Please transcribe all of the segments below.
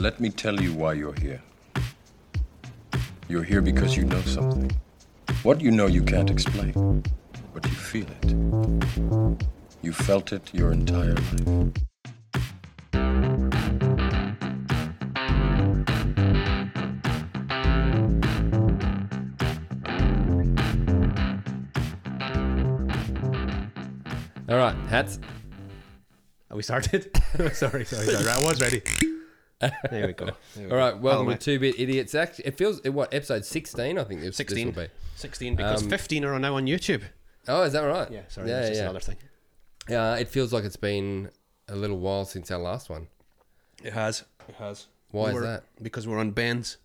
Let me tell you why you're here. You're here because you know something. What you know you can't explain, but you feel it. You felt it your entire life. All right, hats. Are we started? sorry, sorry, sorry. I was ready. There we go. There we All right, go. welcome Hello, to Two Bit Idiots. Actually, it feels what episode sixteen. I think this, this 16. will be. 16 because Um, 15 are now on YouTube. Oh, is that right? Yeah, sorry, Yeah, that's just another thing. Uh, it feels like it's been a little while since our last one. It has. It has. Why We is that? Because we're on Ben's.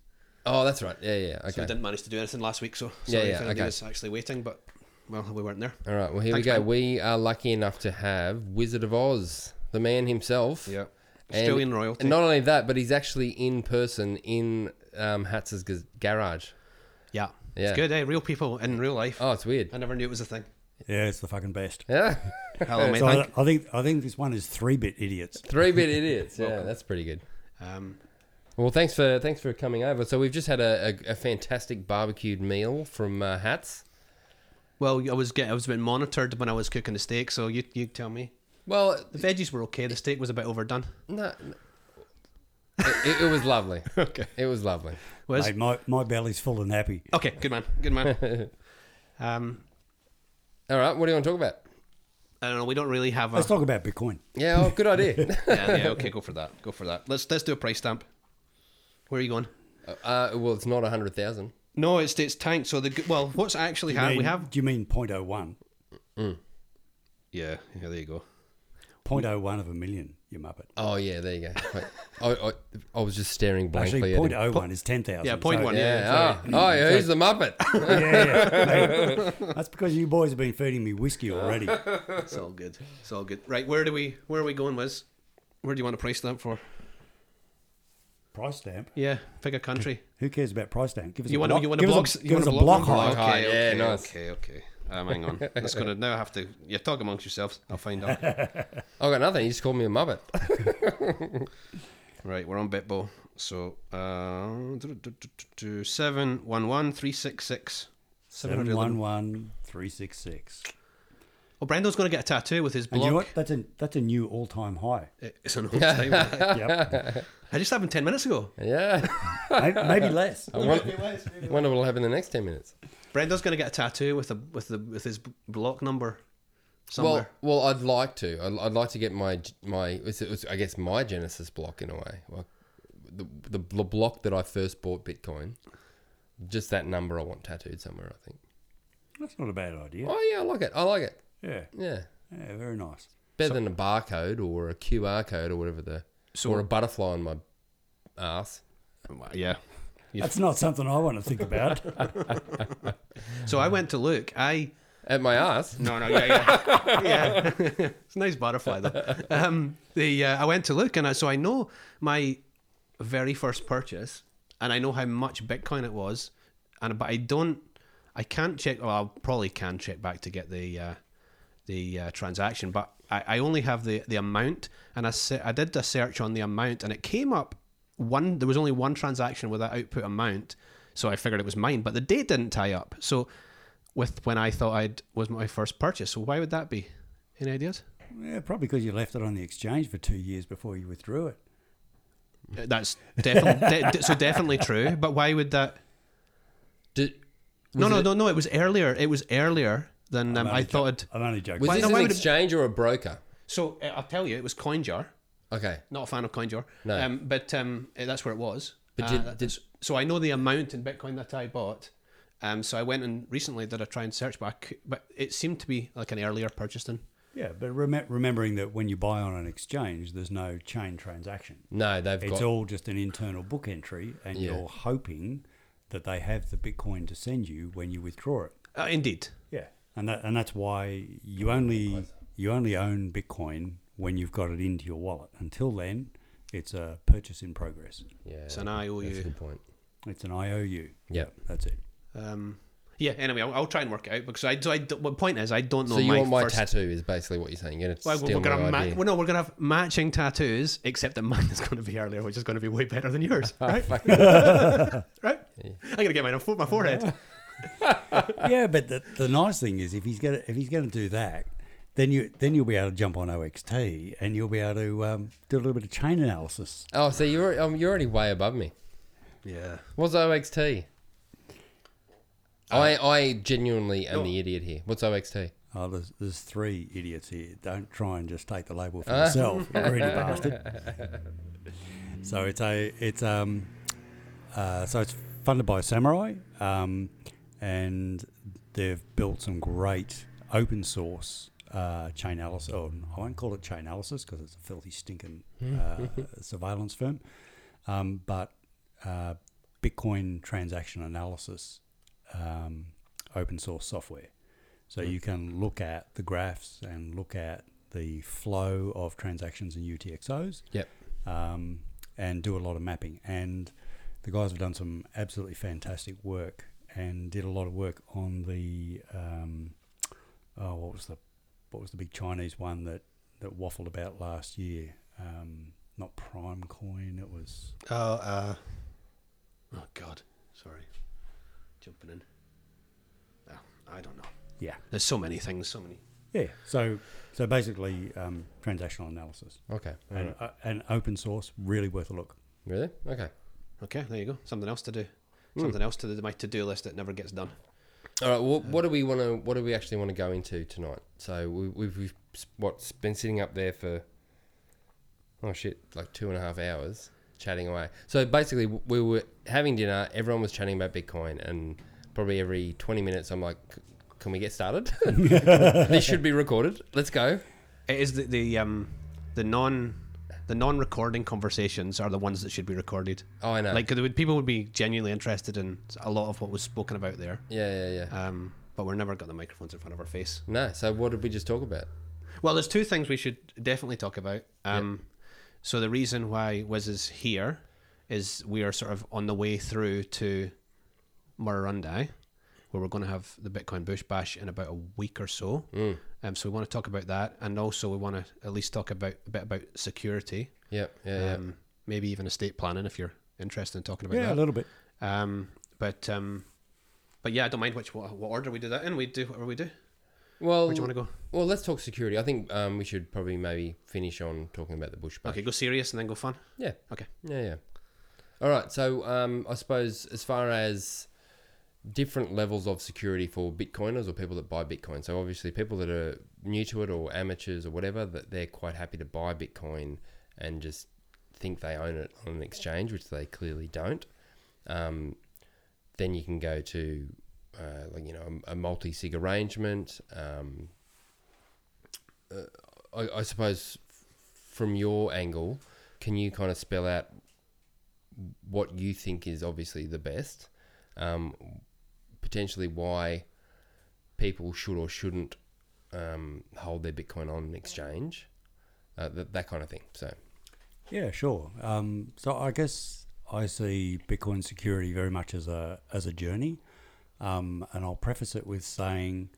Oh, that's right. Yeah, yeah. So we Okay. didn't manage to do anything last week, so Yeah, sorry yeah, if anybody okay. was actually waiting, but well, we weren't there. All right. Well, here Thanks, we go. man. We are lucky enough to have Wizard of Oz, the man himself. Yeah. And- Australian royalty. And not only that, but he's actually in person in um, Hatz's g- garage. yeah. Yeah. It's good, eh? Real people in real life. Oh, it's weird. I never knew it was a thing. Yeah, it's the fucking best. Yeah. Hello, mate. So I, I think I think this one is three bit idiots. Three bit idiots. Yeah, that's pretty good. Um, Well, thanks for thanks for coming over. So we've just had a, a, a fantastic barbecued meal from uh, Hats. well, I was get, I was being monitored when I was cooking the steak, so you you tell me. Well, The veggies were okay. The steak was a bit overdone. no, no. It, it was lovely. Okay. It was lovely. Was Mate, my, my belly's full and happy. okay. Good man. Good man. um, All right, what do you want to talk about? I don't know. We don't really have a. Let's talk about Bitcoin. Yeah, oh, good idea. yeah, yeah. Okay, go for that. Go for that. Let's let's do a price stamp. Where are you going? uh, well, it's not a hundred thousand. No, it's it's tanked. So the g- well, what's actually Do you happened? We mean- have. Do you mean 0.01? Yeah. Yeah. There you go. 0.01 of a million, you muppet. Oh yeah, there you go. Wait, I, I, I was just staring blankly Actually, at him. 0.01 is 10,000. Yeah, point so- one, Yeah. oh, oh, yeah, who's the Muppet? yeah, yeah. That's because you boys have been feeding me whiskey already. It's all good. It's all good. Right. Where do we? Where are we going, Wiz? Where do you want a price stamp for? Price stamp? Yeah. Pick a country. Who cares about price stamp? Give us You a want block, to? You want give a us block? a, you give us want a block number? height. Block height, Okay. yeah, okay, nice. Okay. Okay. Um, hang on. That's gonna now have to. You talk amongst yourselves. I'll find out. I got nothing. You just called me a Muppet. right. We're on Bitbo. So uh, seven one one three six six. 711366. Well, Brendo's going to get a tattoo with his And you know what? That's a, that's a new all time high. It's an old time. Yep. I just happened ten minutes ago. Yeah. maybe, maybe less. I wonder, wonder what'll happen in the next ten minutes. Brendo's going to get a tattoo with the with the with his block number somewhere. Well, well, I'd like to. I'd, I'd like to get my my. It's, it's, I guess my Genesis block in a way. Well, the, the the block that I first bought Bitcoin. Just that number I want tattooed somewhere. I think. That's not a bad idea. Oh yeah, I like it. I like it. Yeah. Yeah, Yeah, very nice. better than a barcode or a QR code or whatever the. So- or a butterfly on my ass. yeah. That's not something I want to think about. So I went to look. I At my ass. no no yeah yeah yeah. it's a nice butterfly though. Um, the uh, I went to look and I, so I know my very first purchase and I know how much Bitcoin it was, and but I don't. I can't check. Well, I probably can check back to get the uh, the uh, transaction, but I, I only have the the amount, and I se- I did a search on the amount, and it came up one. There was only one transaction with that output amount, so I figured it was mine, but the date didn't tie up. So with when I thought I'd was my first purchase. So why would that be? Any ideas? yeah, probably because you left it on the exchange for two years before you withdrew it. Uh, That's definitely de- de- so definitely true. But why would that? Did, No, no, it- no, no. It was earlier. It was earlier than um, I'm I only thought. jo- It'd... I'm only joking. Was Why- this no, an why would it- exchange or a broker? So uh, I'll tell you, it was CoinJar. Okay. Not a fan of CoinJar. No. Um, but um, uh, that's where it was. But Uh, did- so I know the amount in Bitcoin that I bought. Um, so I went and recently did a try and search back, but it seemed to be like an earlier purchase than. Yeah, but rem- remembering that when you buy on an exchange, there's no chain transaction. No, they've It's got. all just an internal book entry, and Yeah. you're hoping that they have the Bitcoin to send you when you withdraw it. Uh, indeed. Yeah, and that and that's why you only you only own Bitcoin when you've got it into your wallet. Until then, it's a purchase in progress. yeah, It's an IOU. That's a good point. It's an IOU. Yeah. that's it. Um, Yeah. Anyway, I'll, I'll try and work it out because I. So I. d- What point is I don't know So you my want my first. tattoo is basically what you're saying. You're gonna Well, steal we're gonna my ma- idea. well, no, we're gonna have matching tattoos, except that mine is going to be earlier, which is going to be way better than yours, right? right? I'm gonna get mine on my forehead. yeah, but the, the nice thing is if he's gonna if he's gonna do that, then you then you'll be able to jump on OXT and you'll be able to um, do a little bit of chain analysis. Oh, so you're um, you're already way above me. Yeah. What's OXT? I I genuinely am the idiot here. What's OXT? Oh, there's, there's three idiots here. Don't try and just take the label for Ah. yourself, you greedy bastard. So it's a it's um uh, so it's funded by Samourai, um, and they've built some great open source uh, chain analysis. Or I won't call it chain analysis because it's a filthy stinking uh, surveillance firm, um, but uh, Bitcoin transaction analysis um, open source software. So you can look at the graphs and look at the flow of transactions and UTXOs Yep. um, and do a lot of mapping. And the guys have done some absolutely fantastic work and did a lot of work on the um, oh, what was the what was the big Chinese one that that waffled about last year? Um, not Prime Coin. It was Oh, uh, oh God, sorry, jumping in. Oh, I don't know. yeah, There's so many things, so many. yeah. So so basically um, transactional analysis Okay. and, alright. uh, and open source really worth a look. Really? Okay. Okay, there you go. Something else to do. Hmm. Something else to the, my to-do list that never gets done. All right. Well, what do we want to? What do we actually want to go into tonight? So we, we've, we've what's been sitting up there for oh shit, like two and a half hours chatting away. So basically, we were having dinner. Everyone was chatting about Bitcoin, and probably every twenty minutes, I'm like, "Can we get started? this should be recorded. Let's go." It is the, the um the non the non-recording conversations are the ones that should be recorded. Oh, I know. Like 'cause would, people would be genuinely interested in a lot of what was spoken about there. yeah, yeah, yeah. Um, but we're never got the microphones in front of our face. no. So what did we just talk about? Well, there's two things we should definitely talk about. Um, So the reason why Wiz is here is we are sort of on the way through to Murrurundi, where we're going to have the Bitcoin Bush Bash in about a week or so. Mm. Um, so we want to talk about that, and also we want to at least talk about a bit about security, Yep. Yeah. Yeah. um, maybe even estate planning if you're interested in talking about that. A little bit. Um, but um, but yeah, I don't mind which what, what order we do that in. We do whatever we do. well, Where do you want to go? well, let's talk security. I think um, we should probably maybe finish on talking about the bush. Bash. Okay, go serious and then go fun. Yeah. Okay. Yeah, yeah. All right. So, um, I suppose as far as different levels of security for Bitcoiners or people that buy Bitcoin. So, obviously, people that are new to it or amateurs or whatever, that they're quite happy to buy Bitcoin and just think they own it on an exchange, which they clearly don't. Um, then you can go to, uh, like you know, a, multi-sig arrangement. Um, uh, I, I suppose f- from your angle, can you kind of spell out what you think is obviously the best, um, potentially why people should or shouldn't um, hold their Bitcoin on an exchange, uh, that, that kind of thing. So, Yeah, sure. Um, so I guess I see Bitcoin security very much as a as a journey, um, and I'll preface it with saying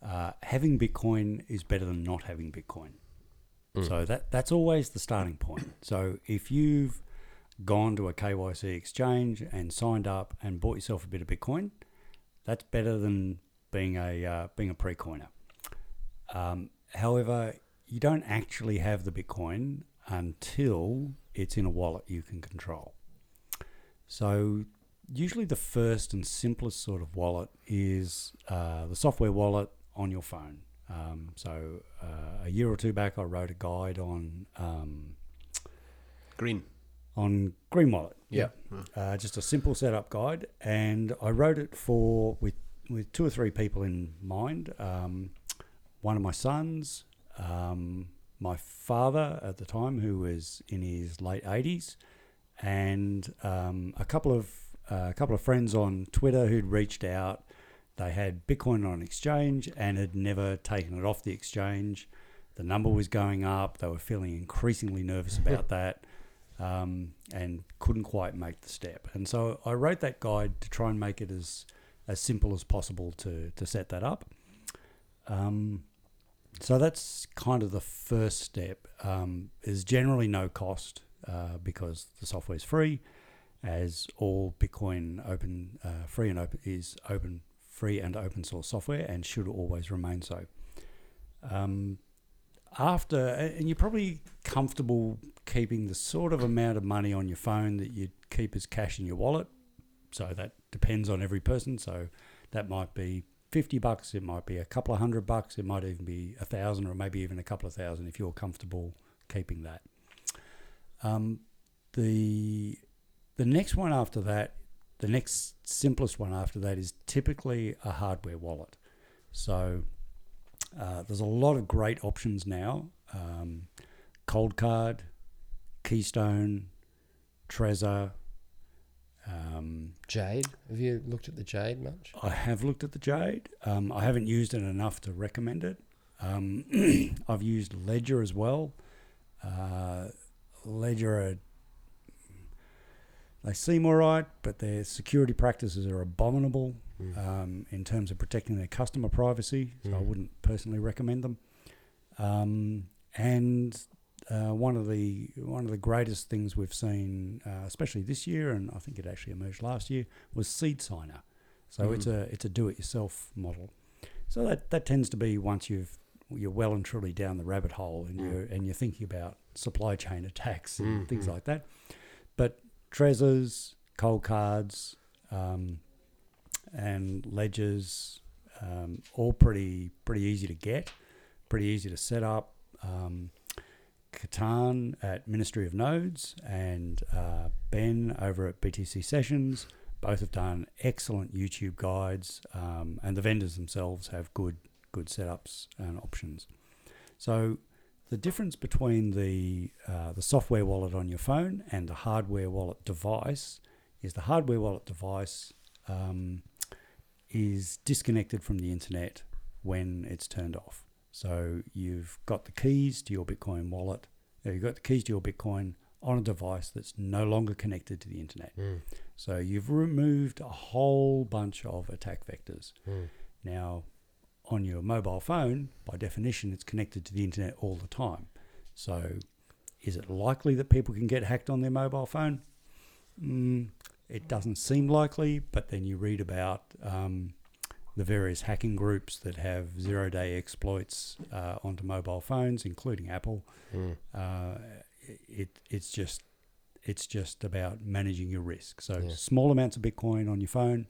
uh, having Bitcoin is better than not having Bitcoin. So that that's always the starting point. So if you've gone to a KYC exchange and signed up and bought yourself a bit of Bitcoin, that's better than being a uh, being a pre-coiner. Um, however, you don't actually have the Bitcoin until it's in a wallet you can control. So, usually the first and simplest sort of wallet is uh, the software wallet on your phone. Um, so, uh, a year or two back, I wrote a guide on um, Green. On Green Wallet. Yeah. Uh, just a simple setup guide, and I wrote it for with with two or three people in mind. Um, one of my sons, um, my father at the time, who was in his late eighties, and um, a couple of uh, a couple of friends on Twitter who'd reached out. They had Bitcoin on exchange and had never taken it off the exchange. The number was going up. They were feeling increasingly nervous about that um, and couldn't quite make the step. And so I wrote that guide to try and make it as as simple as possible to to set that up. Um, so that's kind of the first step. Um, is generally no cost uh, because the software is free, as all Bitcoin open uh, free and open is open free and open source software and should always remain so. Um, after, and you're probably comfortable keeping the sort of amount of money on your phone that you keep as cash in your wallet. So that depends on every person. So that might be 50 bucks, it might be a couple of hundred bucks, it might even be a thousand or maybe even a couple of thousand if you're comfortable keeping that. Um, the the next one after that, the next simplest one after that is typically a hardware wallet. So uh, there's a lot of great options now. Um, Coldcard, Keystone, Trezor. Um, Jade. Have you looked at the Jade much? I have looked at the Jade. Um, I haven't used it enough to recommend it. Um, I've used Ledger as well. Uh, Ledger are they seem all right, but their security practices are abominable Mm. um, in terms of protecting their customer privacy. So I Mm. wouldn't personally recommend them. Um, and uh, one of the one of the greatest things we've seen, uh, especially this year, and I think it actually emerged last year, was SeedSigner. So it's a it's a do-it-yourself model. So that that tends to be once you've you're well and truly down the rabbit hole, and Mm. you're and you're thinking about supply chain attacks and Mm, things mm. like that. But Trezors, Coldcards, um, and ledgers, um, all pretty pretty easy to get, pretty easy to set up. Um, Ketan at Ministry of Nodes and uh, Ben over at BTC Sessions both have done excellent YouTube guides, um, and the vendors themselves have good good setups and options. So the difference between the uh, the software wallet on your phone and the hardware wallet device is the hardware wallet device um, is disconnected from the internet when it's turned off. So you've got the keys to your Bitcoin wallet. You've got the keys to your Bitcoin on a device that's no longer connected to the internet. Mm. So you've removed a whole bunch of attack vectors. Mm. Now, on your mobile phone, by definition, it's connected to the internet all the time. So, is it likely that people can get hacked on their mobile phone? Mm, it doesn't seem likely, but then you read about um, the various hacking groups that have zero day exploits uh, onto mobile phones, including Apple. Mm. Uh, it, it's just it's just about managing your risk. So Yeah. small amounts of Bitcoin on your phone,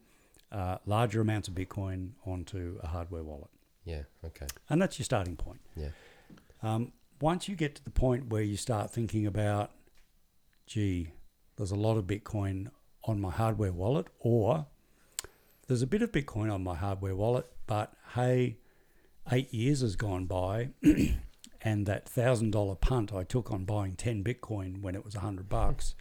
uh, larger amounts of Bitcoin onto a hardware wallet, Yeah. Okay. and that's your starting point. Yeah. Um, once you get to the point where you start thinking about, gee, there's a lot of Bitcoin on my hardware wallet, or there's a bit of Bitcoin on my hardware wallet, but hey, eight years has gone by, and that thousand dollar punt I took on buying ten Bitcoin when it was a hundred bucks.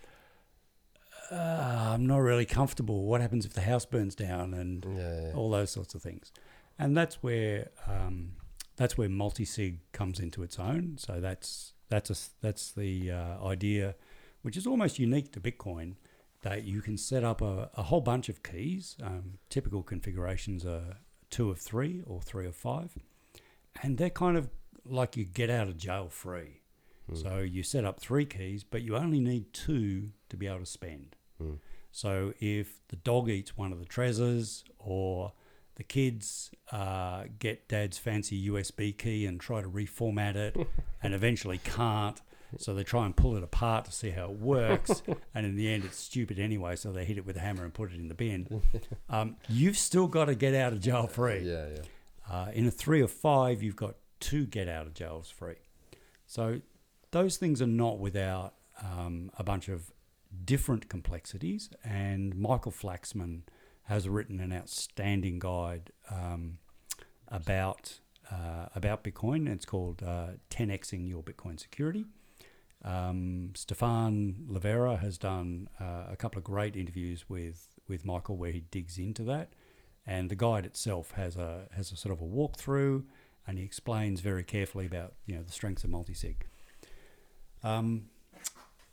Uh, I'm not really comfortable. What happens if the house burns down and Yeah. all those sorts of things, and that's where um, that's where multi-sig comes into its own. So that's that's a, that's the uh, idea, which is almost unique to Bitcoin, that you can set up a, a whole bunch of keys. Um, typical configurations are two of three or three of five, and they're kind of like you get out of jail free. Mm. So you set up three keys, but you only need two to be able to spend. Mm. So if the dog eats one of the Trezors or the kids uh, get dad's fancy USB key and try to reformat it and eventually can't, so they try and pull it apart to see how it works, and in the end it's stupid anyway, so they hit it with a hammer and put it in the bin. Um, you've still got to get out of jail free. Yeah. Yeah. Uh, in a three or five, you've got two get out of jails free. So those things are not without um, a bunch of different complexities. And Michael Flaxman has written an outstanding guide um, about uh, about Bitcoin. It's called uh, 10xing your Bitcoin security. Um, Stephan Livera has done uh, a couple of great interviews with with Michael where he digs into that, and the guide itself has a has a sort of a walkthrough, and he explains very carefully about you know the strengths of multisig. Um,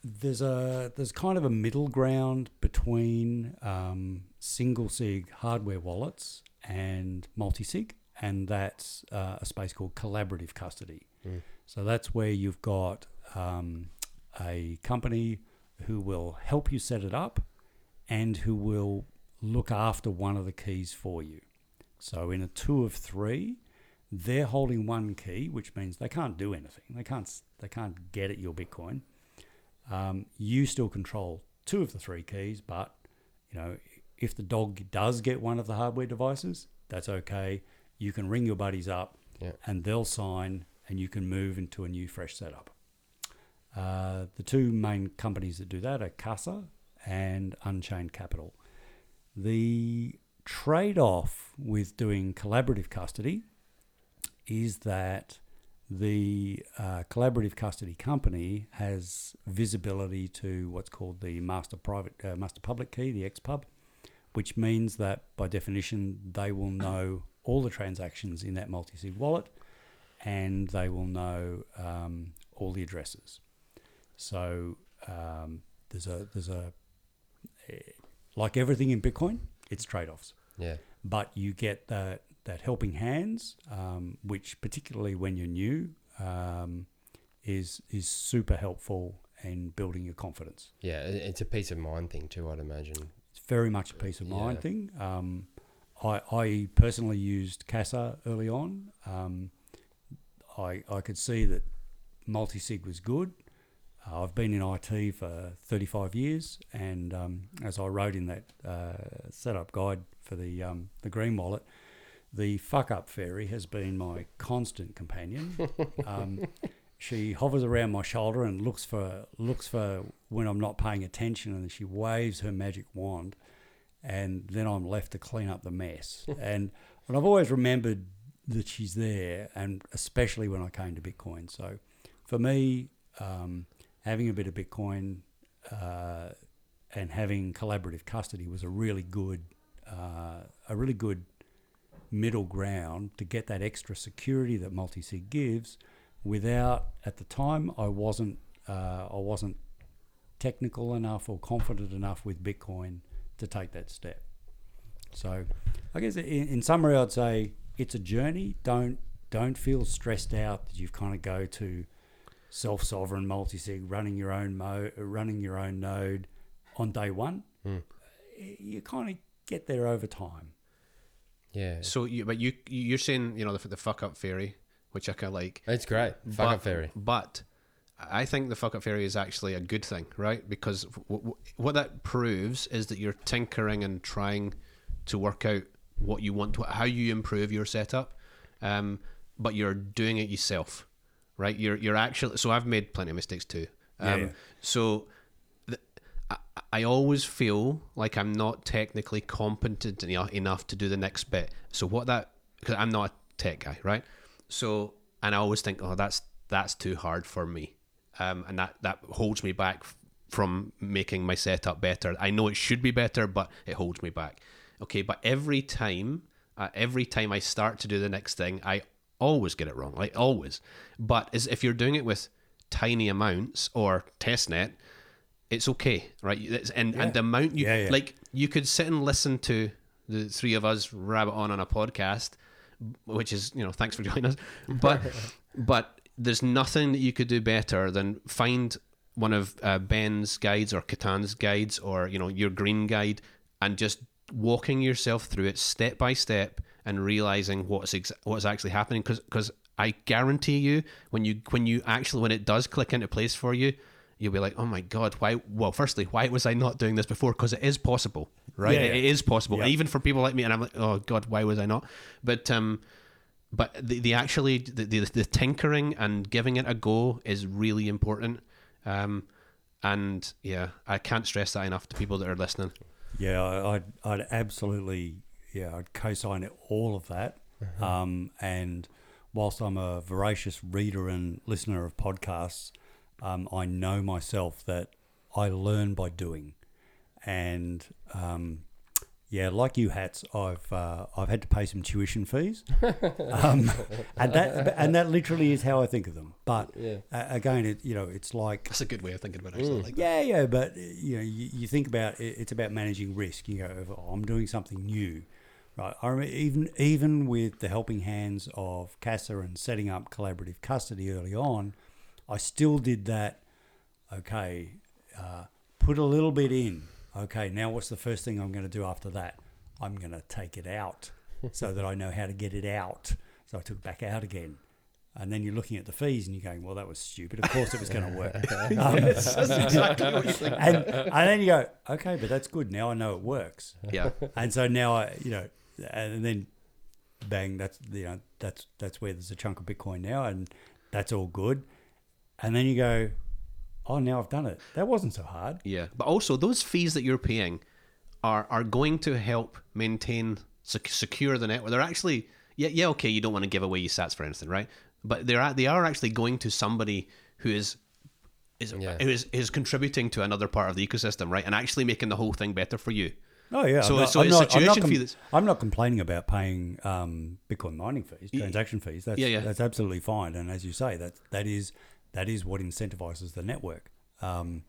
there's a there's kind of a middle ground between um, single sig hardware wallets and multi sig, and that's uh, a space called collaborative custody. So that's where you've got um, a company who will help you set it up and who will look after one of the keys for you. So in a two of three, they're holding one key, which means they can't do anything. They can't they can't get at your Bitcoin. Um, you still control two of the three keys, but you know if the dog does get one of the hardware devices, that's okay. You can ring your buddies up, Yeah. and they'll sign, and you can move into a new fresh setup. Uh, the two main companies that do that are Casa and Unchained Capital. The trade off with doing collaborative custody is that the uh, collaborative custody company has visibility to what's called the master private uh, master public key, the XPub, which means that by definition they will know all the transactions in that multi-sig wallet, and they will know um, all the addresses. So um, there's a there's a eh, like everything in Bitcoin, it's trade-offs Yeah. but you get that that helping hands, um, which particularly when you're new, um, is is super helpful in building your confidence. Yeah. It's a peace of mind thing too, I'd imagine. It's very much a peace of mind Yeah. thing. Um, I, I personally used Casa early on. Um, I I could see that multi sig was good. Uh, I've been in IT for 35 years, and um, as I wrote in that uh, setup guide for the um, the Green Wallet, the fuck up fairy has been my constant companion. um, she hovers around my shoulder and looks for looks for when I'm not paying attention, and she waves her magic wand, and then I'm left to clean up the mess. and and I've always remembered that she's there, and especially when I came to Bitcoin. So for me, um, having a bit of Bitcoin uh, and having collaborative custody was a really good uh, a really good middle ground to get that extra security that multi-sig gives without at the time I wasn't uh, I wasn't technical enough or confident enough with Bitcoin to take that step. So I guess in, in summary I'd say it's a journey. Don't don't feel stressed out that you've kind of go to self-sovereign multi-sig running your own mo running your own node on day one. You kind of get there over time. Yeah. So you, but you you're saying you know the, the fuck up fairy, which I kind of like. It's great. Fuck but, up fairy. But I think the fuck up fairy is actually a good thing, right? Because w- w- what that proves is that you're tinkering and trying to work out what you want to, how you improve your setup, um, but you're doing it yourself, right? You're you're actually. So I've made plenty of mistakes too. Um, Yeah, yeah. So. I, I always feel like I'm not technically competent enough to do the next bit. So what that because I'm not a tech guy, right? So and I always think, oh, that's that's too hard for me, um, and that that holds me back from making my setup better. I know it should be better, but it holds me back. Okay, but every time, uh, every time I start to do the next thing, I always get it wrong, like always. But as if you're doing it with tiny amounts or testnet, it's okay, right? It's, and and the amount you Yeah, yeah. like, you could sit and listen to the three of us rabbit on on a podcast, which is you know thanks for joining us, but but there's nothing that you could do better than find one of uh, Ben's guides or Ketan's guides or you know your green guide and just walking yourself through it step by step and realizing what's ex- what's actually happening. Because because I guarantee you when you when you actually when it does click into place for you you'll be like oh my god why well firstly why was I not doing this before? Because it is possible right? Yeah, It- it yeah. is possible Yeah. even for people like me and I'm like oh god why was I not? But um but the, the actually the, the the tinkering and giving it a go is really important. Um and yeah I can't stress that enough to people that are listening. Yeah, I- I'd, I'd absolutely, yeah, I'd co-sign it, all of that. Um, and whilst I'm a voracious reader and listener of podcasts, um, I know myself that I learn by doing. And um, yeah, like you hats, I've uh, I've had to pay some tuition fees, um, and that and that literally is how I think of them. But Yeah. uh, again, it you know it's like That's a good way of thinking about it. Actually, I like yeah, yeah, but you know, you, you think about it, it's about managing risk. You go, oh, I'm doing something new, right? I remember even even with the helping hands of CASA and setting up collaborative custody early on, I still did that. Okay, uh, put a little bit in. Okay, now what's the first thing I'm going to do after that? I'm going to take it out so that I know how to get it out. So I took it back out again. And then you're looking at the fees and you're going, well, that was stupid. Of course it was going to work. Um, Yes, that's exactly what and, and then you go, okay, but that's good. Now I know it works. Yeah. And so now I, you know, and then bang, that's you know, that's that's where there's a chunk of Bitcoin now, and that's all good. And then you go, oh, now I've done it. That wasn't so hard. Yeah, but also those fees that you're paying are are going to help maintain sec- secure the network. They're actually yeah yeah okay. You don't want to give away your sats for instance, right? But they're they are actually going to somebody who is is Yeah. who is is contributing to another part of the ecosystem, right? And actually making the whole thing better for you. Oh yeah. So- I'm not, so I'm it's a not, I'm not tuition I'm not complaining about paying um, Bitcoin mining fees, transaction fees. That's Yeah, yeah. that's absolutely fine. And as you say, that that is that is what incentivizes the network. Um,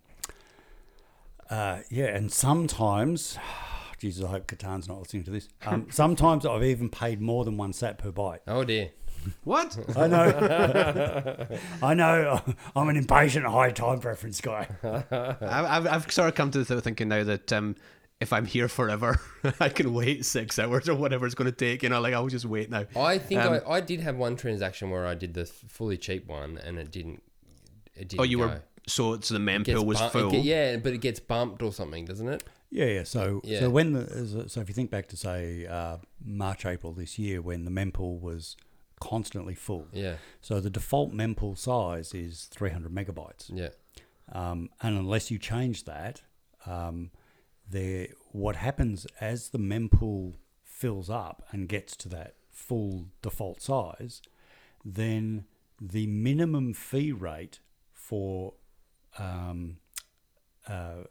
uh, yeah, and sometimes, Jesus, I hope Ketan's not listening to this. Um, sometimes I've even paid more than one sat per byte. Oh dear. What? I know. I know. I'm an impatient, high time preference guy. I've, I've I've sort of come to the thinking now that um, if I'm here forever, I can wait six hours or whatever it's going to take. You know, like I'll just wait now. I think Um, I, I did have one transaction where I did the fully cheap one and it didn't. It didn't Oh, you go. were so so the mempool was bump- full. get- yeah, but it gets bumped or something, doesn't it? Yeah, yeah. So, Yeah. so when the so if you think back to say uh, March, April this year, when the mempool was constantly full. Yeah, So the default mempool size is 300 megabytes, yeah, um, and unless you change that, um, there what happens as the mempool fills up and gets to that full default size, then the minimum fee rate for um, uh,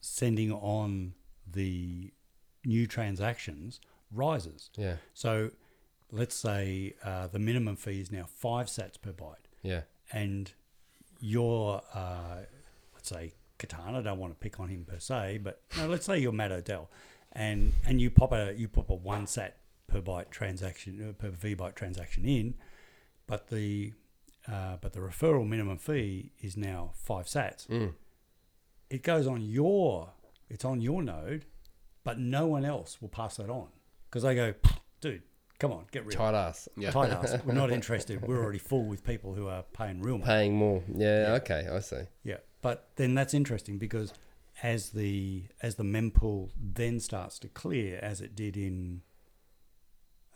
sending on the new transactions rises. yeah, So let's say uh, the minimum fee is now five sats per byte, yeah, and your uh, let's say Katana, I don't want to pick on him per se, but no, let's say you're Matt Odell, and and you pop a you pop a one sat per byte transaction uh, per V byte transaction in, but the uh, but the referral minimum fee is now five sats. Mm. It goes on your it's on your node, but no one else will pass that on because they go, dude, come on, get real. tight ass, Yeah. Tight ass. We're not interested. We're already full with people who are paying real money. paying more. Yeah, okay, I see. Yeah, but then that's interesting because as the as the mempool then starts to clear, as it did in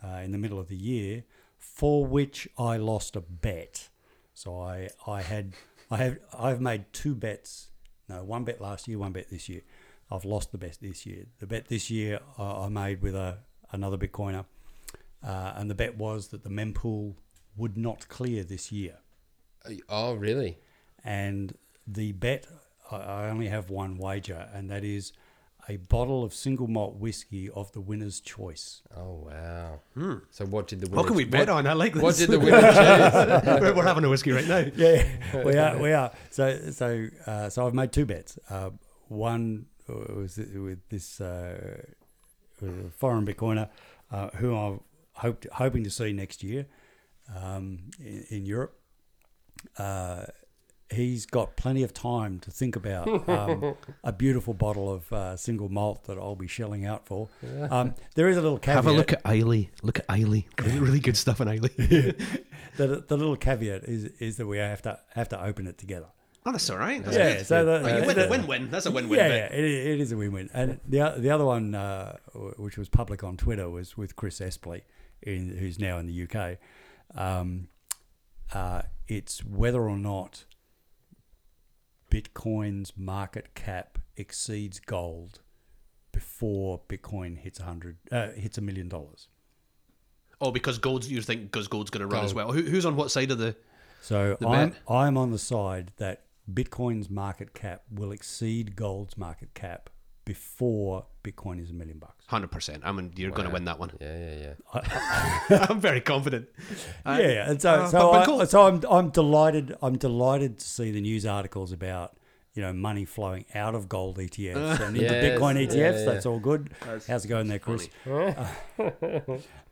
uh, in the middle of the year, for which I lost a bet. So I I had I have I've made two bets. No, one bet last year, one bet this year. I've lost the bet this year. The bet this year I, I made with a another Bitcoiner, uh, and the bet was that the mempool would not clear this year Oh, really? and the bet I- I only have one wager, and that is a bottle of single malt whiskey of the winner's choice. Oh wow. So what did the winner What can we bet what, on? I like this. What did the winner choose? we're, we're having a whiskey right now. Yeah, we are. We are. So, so, uh, so I've made two bets. Uh, one was with this uh, uh, foreign Bitcoiner uh, who I'm hoped, hoping to see next year um, in, in Europe. He's got plenty of time to think about um, a beautiful bottle of uh, single malt that I'll be shelling out for. Um, there is a little caveat. Have a look at Islay. Look at Islay. Really, really good stuff in Islay. the, the little caveat is is that we have to have to open it together. Oh, that's all right. That's Yeah, good. so the- Oh, you win, the- win-win. That's a win-win yeah, yeah, it, it is a win-win. And the the other one, uh, which was public on Twitter, was with Chris Espley, in, who's now in the UK. Um, uh, it's whether or not Bitcoin's market cap exceeds gold before Bitcoin hits a hundred uh, hits a million dollars. Oh, because gold's you think because gold's going to run as well. Who, who's on what side of the? So The I'm bet? I'm on the side that Bitcoin's market cap will exceed gold's market cap before Bitcoin is a million bucks. Hundred percent. I mean, you're going to win that one. Yeah, yeah, yeah. I'm very confident. Uh, yeah, yeah. And so, uh, so, but- but I, cool. so I'm, I'm delighted. I'm delighted to see the news articles about you know money flowing out of gold ETFs and into Yes, Bitcoin yeah, ETFs. yeah. That's all good. That's How's it going there, Chris? Uh,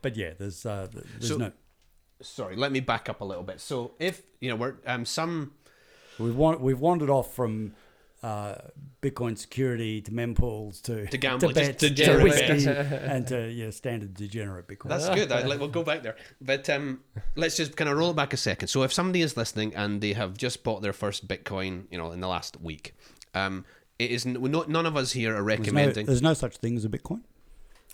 but yeah, there's uh, there's So- no. Sorry, let me back up a little bit. So, if you know, we're um some We've want, we've wandered off from uh, Bitcoin security to mempools to To gambling, to bets, degenerate whiskey, and to yeah, standard degenerate Bitcoin. That's good. I, like, we'll go back there. But um, let's just kind of roll it back a second. So if somebody is listening and they have just bought their first Bitcoin, you know, in the last week, um, it is n- no, none of us here are There's no, recommending. there's no such thing as a Bitcoin.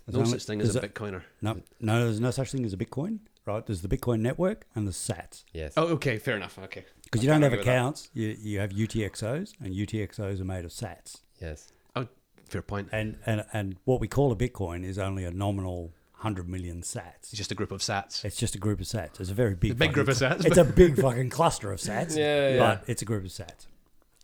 There's no only- such thing as there's a Bitcoiner. No, no, there's no such thing as a Bitcoin. Right? There's the Bitcoin network and the Sats. Yes. Oh, okay, fair enough. Okay, Because you don't have argue that. accounts, you you have UTXOs, and UTXOs are made of Sats. Yes. Oh, fair point. And and and what we call a Bitcoin is only a nominal hundred million Sats. It's just a group of Sats. It's just a group of Sats. It's a very big, A big group fucking- of sats, It's a big fucking cluster of Sats. Yeah, yeah. But it's a group of Sats.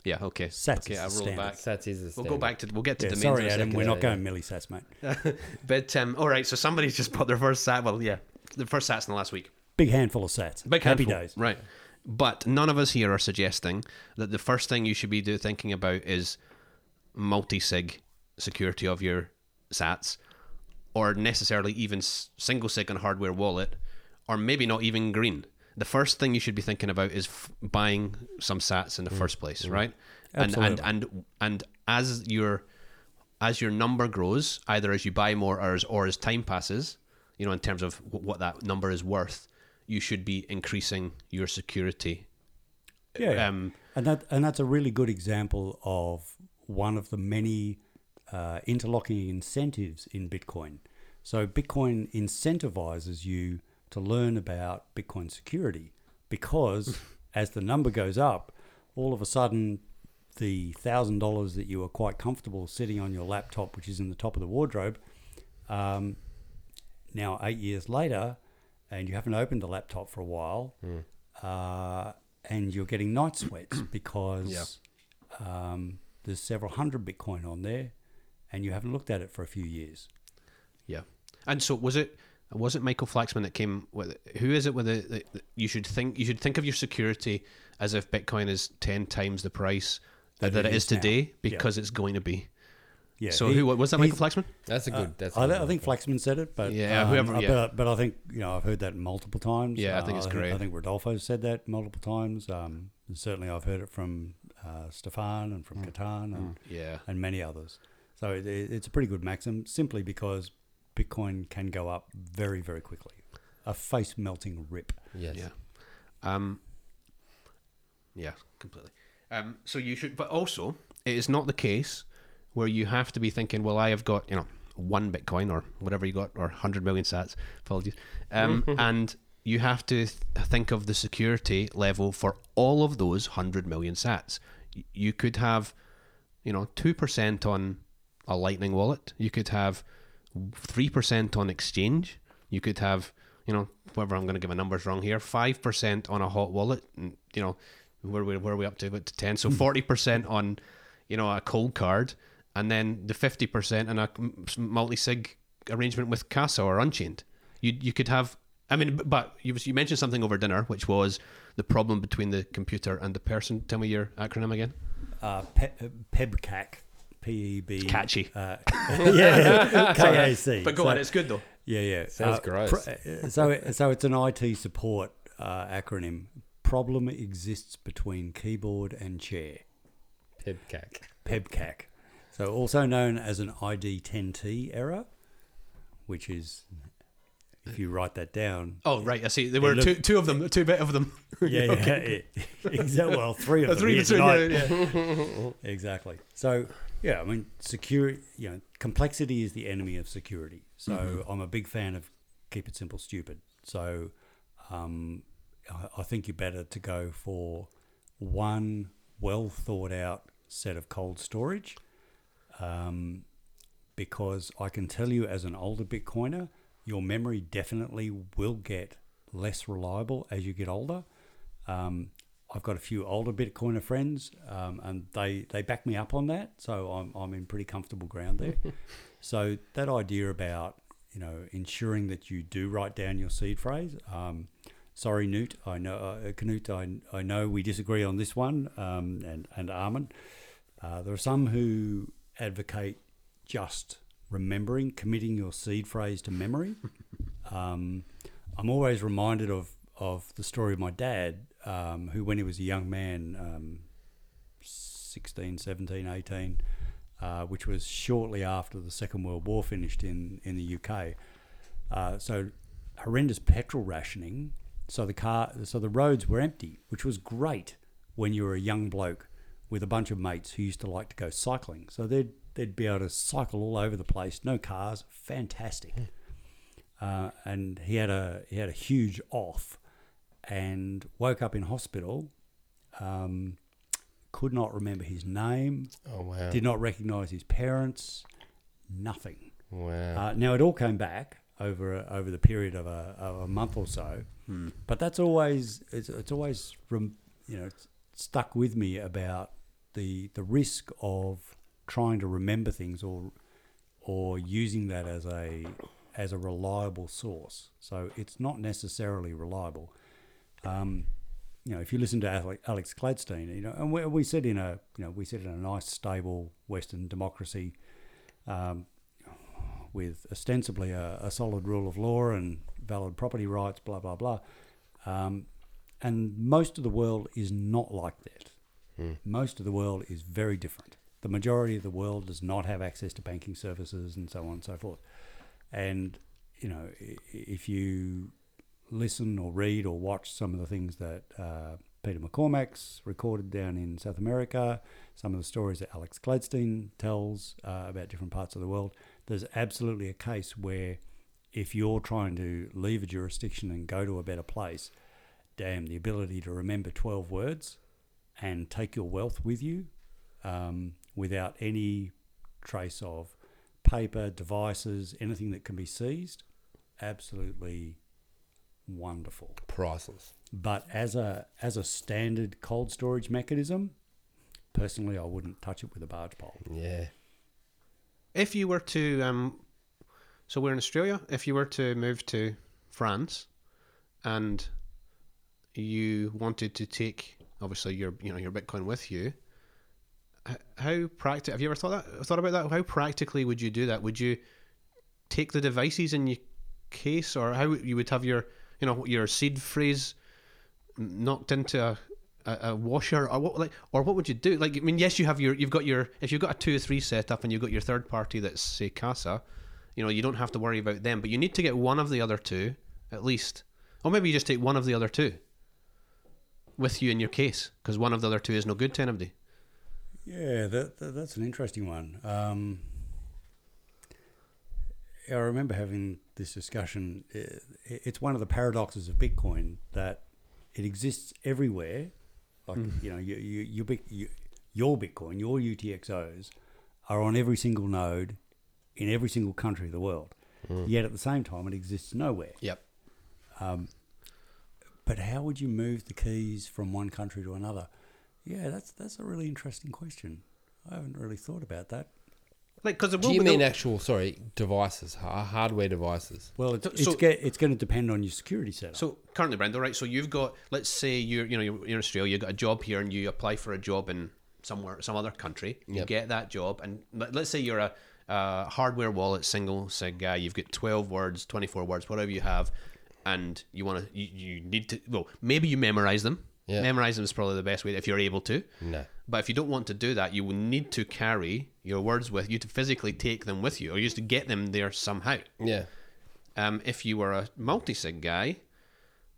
Yeah. Okay. Sats okay, is I'll roll standard. back. Sats is the We'll go back to. We'll get to Yeah, domains sorry, Adam, second. we're not yeah, going millisats, mate. But um, all right. So somebody's just bought their first Sat. Well, yeah, the first Sats in the last week. Big handful of Sats. Big Happy handful, days. Right. But none of us here are suggesting that the first thing you should be do, thinking about is multi sig security of your sats, or necessarily even single sig on hardware wallet, or maybe not even green. The first thing you should be thinking about is f- buying some sats in the mm. first place, mm. right? Absolutely. And, and and and as your as your number grows, either as you buy more or as, or as time passes, you know, in terms of wh- what that number is worth, you should be increasing your security. Yeah, yeah. Um, and that and that's a really good example of one of the many uh, interlocking incentives in Bitcoin. So Bitcoin incentivizes you to learn about Bitcoin security because as the number goes up, all of a sudden the thousand dollars that you were quite comfortable sitting on your laptop, which is in the top of the wardrobe, um, now eight years later, and you haven't opened the laptop for a while, uh, and you're getting night sweats because um, there's several hundred Bitcoin on there, and you haven't looked at it for a few years. yeah. And so was it was it Michael Flaxman that came with it? who is it with the, the, you should think you should think of your security as if Bitcoin is 10 times the price that, That it is is today because it's going to be. Yeah. so he- who was that Michael Flaxman? That's a good. That's. a I, good I think. Flaxman said it, but Yeah, um, whoever- uh, yeah. But, but I think you know I've heard that multiple times. Yeah, I think Uh, it's I great. I think Rodolfo said that multiple times. Um, certainly, I've heard it from uh, Stephan and Mm. from Ketan and, Yeah. and many others. So it, it's a pretty good maxim, simply because Bitcoin can go up very, very quickly. A face melting rip. Yes. Yeah. Um, yeah, completely. Um, so you should, but also, it is not the case where you have to be thinking, well, I have got, you know, one Bitcoin or whatever you got, or 100 million sats, apologies. Um, and you have to th- think of the security level for all of those 100 million sats. Y- You could have, you know, 2% on a Lightning wallet. You could have 3% on exchange. You could have, you know, whatever I'm going to give my numbers wrong here, 5% on a hot wallet. And, you know, where, we, where are we up to? About to 10. So 40% on, you know, a Coldcard. And then the 50% on a multi sig arrangement with Casa or Unchained. You, you could have, I mean, but you, you mentioned something over dinner, which was the problem between the computer and the person. Tell me your acronym again. Uh, Pe- uh, PEBKAC. P E B. Catchy. Uh, yeah, K A C. But go So- on, it's good though. Yeah, yeah. Sounds gross. uh, so, it- so it's an IT support uh, acronym. Problem exists between keyboard and chair. Pibcac. PEBKAC. So also known as an ID10T error, which is, if you write that down, Oh right, I see. There were look- two two of them, two bit of them. yeah, yeah, exactly. Well, three of them. Three yeah, yeah. Exactly. So yeah, I mean, security. You know, complexity is the enemy of security. So Mm-hmm. I'm a big fan of keep it simple, stupid. So um, I, I think you're better to go for one well thought out set of cold storage, um, because I can tell you as an older Bitcoiner, your memory definitely will get less reliable as you get older. Um, I've got a few older Bitcoiner friends, um, and they they back me up on that. So I'm I'm in pretty comfortable ground there. so that idea about you know ensuring that you do write down your seed phrase. Um, sorry, Newt. I know uh, Canute. I, I know we disagree on this one, um, and and Armin. Uh, there are some who advocate just remembering, committing your seed phrase to memory. um, I'm always reminded of, of the story of my dad, um, who, when he was a young man, um, 16, 17, 18, uh, which was shortly after the Second World War finished in, in the UK. Uh, so horrendous petrol rationing. So the car, so the roads were empty, which was great when you were a young bloke with a bunch of mates who used to like to go cycling. So they'd they'd be able to cycle all over the place, no cars, fantastic. Uh, and he had a he had a huge off, and woke up in hospital. Um, could not remember his name. Oh wow. Did not recognise his parents. Nothing. wow. Uh, now it all came back over a, over the period of a, of a month or so, but that's always it's, it's always rem, you know it's stuck with me about the the risk of trying to remember things or or using that as a as a reliable source. So it's not necessarily reliable. Um, you know, if you listen to Ale- Alex Gladstein, you know, and we, we sit in a, you know, we sit in a nice, stable Western democracy, um, with ostensibly a, a solid rule of law and valid property rights, blah blah blah. Um, and most of the world is not like that. Most of the world is very different. The majority of the world does not have access to banking services and so on and so forth. And you know, if you listen or read or watch some of the things that uh, Peter McCormack's recorded down in South America, some of the stories that Alex Gladstein tells uh, about different parts of the world, there's absolutely a case where if you're trying to leave a jurisdiction and go to a better place, damn, the ability to remember 12 words and take your wealth with you um, without any trace of paper, devices, anything that can be seized, absolutely wonderful. Priceless. But as a as a standard cold storage mechanism, personally, I wouldn't touch it with a barge pole. Yeah. If you were to, um, so we're in Australia. If you were to move to France, and you wanted to take obviously your you know your Bitcoin with you, how practical? Have you ever thought that thought about that? How practically would you do that? Would you take the devices in your case, or how you would have your you know your seed phrase knocked into a, a, a washer or what like or what would you do like i mean yes you have your you've got your if you've got a two or three set up and you've got your third party that's say casa you know you don't have to worry about them but you need to get one of the other two at least or maybe you just take one of the other two with you in your case because one of the other two is no good to anybody Yeah, that, that that's an interesting one. Um, I remember having this discussion. Uh, I- It's one of the paradoxes of Bitcoin that it exists everywhere. Like mm. you know, you, you, you, you, your Bitcoin, your UTXOs are on every single node in every single country of the world. Mm. Yet at the same time, it exists nowhere. yep um, But how would you move the keys from one country to another? Yeah, that's that's a really interesting question. I haven't really thought about that. like because Do you mean actual, sorry, devices, hardware devices? Well, it's So- it's, so- ge- it's going to depend on your security setup. So currently, Brando, right? So you've got, let's say you're, you know, you're, you're in Australia, you've got a job here, and you apply for a job in somewhere, some other country. You Yep. get that job, and let- let's say you're a, a hardware wallet single sig guy. You've got twelve words, twenty four words, whatever you have, and you want to, you, you need to. Well, maybe you memorize them. Yeah. Memorize them is probably the best way if you're able to. No. But if you don't want to do that, you will need to carry your words with you to physically take them with you, or just to get them there somehow. Yeah. Um, if you were a multi-sig guy,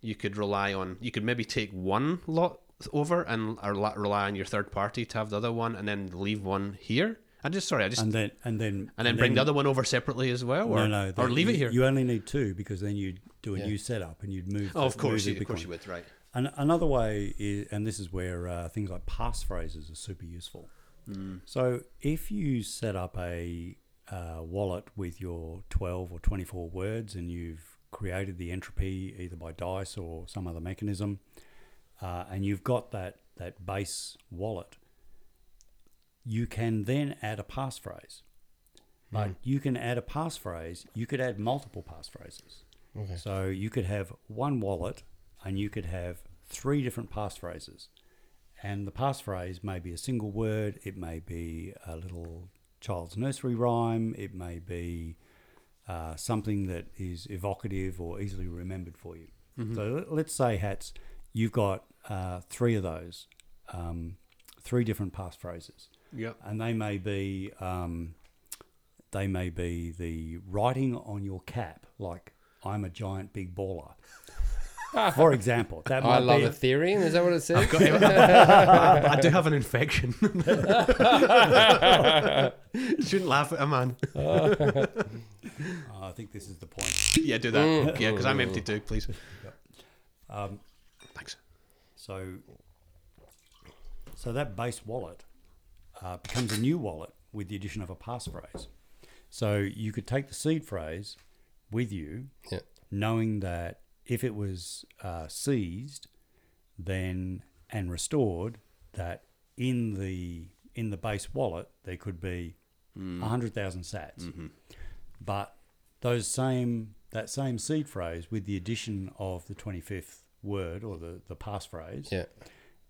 you could rely on you could maybe take one lot over and or rely on your third party to have the other one, and then leave one here. I just sorry, I just and then and, then and then then bring the other one over separately as well, or no, no, or the- leave it here. You only need two because then you'd do a Yeah. new setup and you'd move. oh, of course, move you, of course you would, right? An- another way, is, and this is where uh, things like passphrases are super useful. So if you set up a uh, wallet with your 12 or 24 words and you've created the entropy either by dice or some other mechanism, uh, and you've got that that base wallet, you can then add a passphrase. But you can add a passphrase. You could add multiple passphrases. Okay. So you could have one wallet, and you could have three different passphrases. And the passphrase may be a single word. It may be a little child's nursery rhyme. It may be uh, something that is evocative or easily remembered for you. So let- let's say, Hats, you've got uh, three of those, um, three different passphrases, Yep. and they may be um, they may be the writing on your cap, like "I'm a giant big baller." For example, that might I love be Ethereum. Is that what it says? I, I do have an infection. Shouldn't laugh at a man. Oh, I think this is the point. Yeah, do that. Yeah, because I'm empty too, please. Um, Thanks. So, so that base wallet uh, becomes a new wallet with the addition of a passphrase. So you could take the seed phrase with you, Yeah. knowing that if it was uh, seized, then and restored, that in the in the base wallet there could be a hundred thousand sats. But those same that same seed phrase with the addition of the twenty fifth word or the the passphrase Yeah.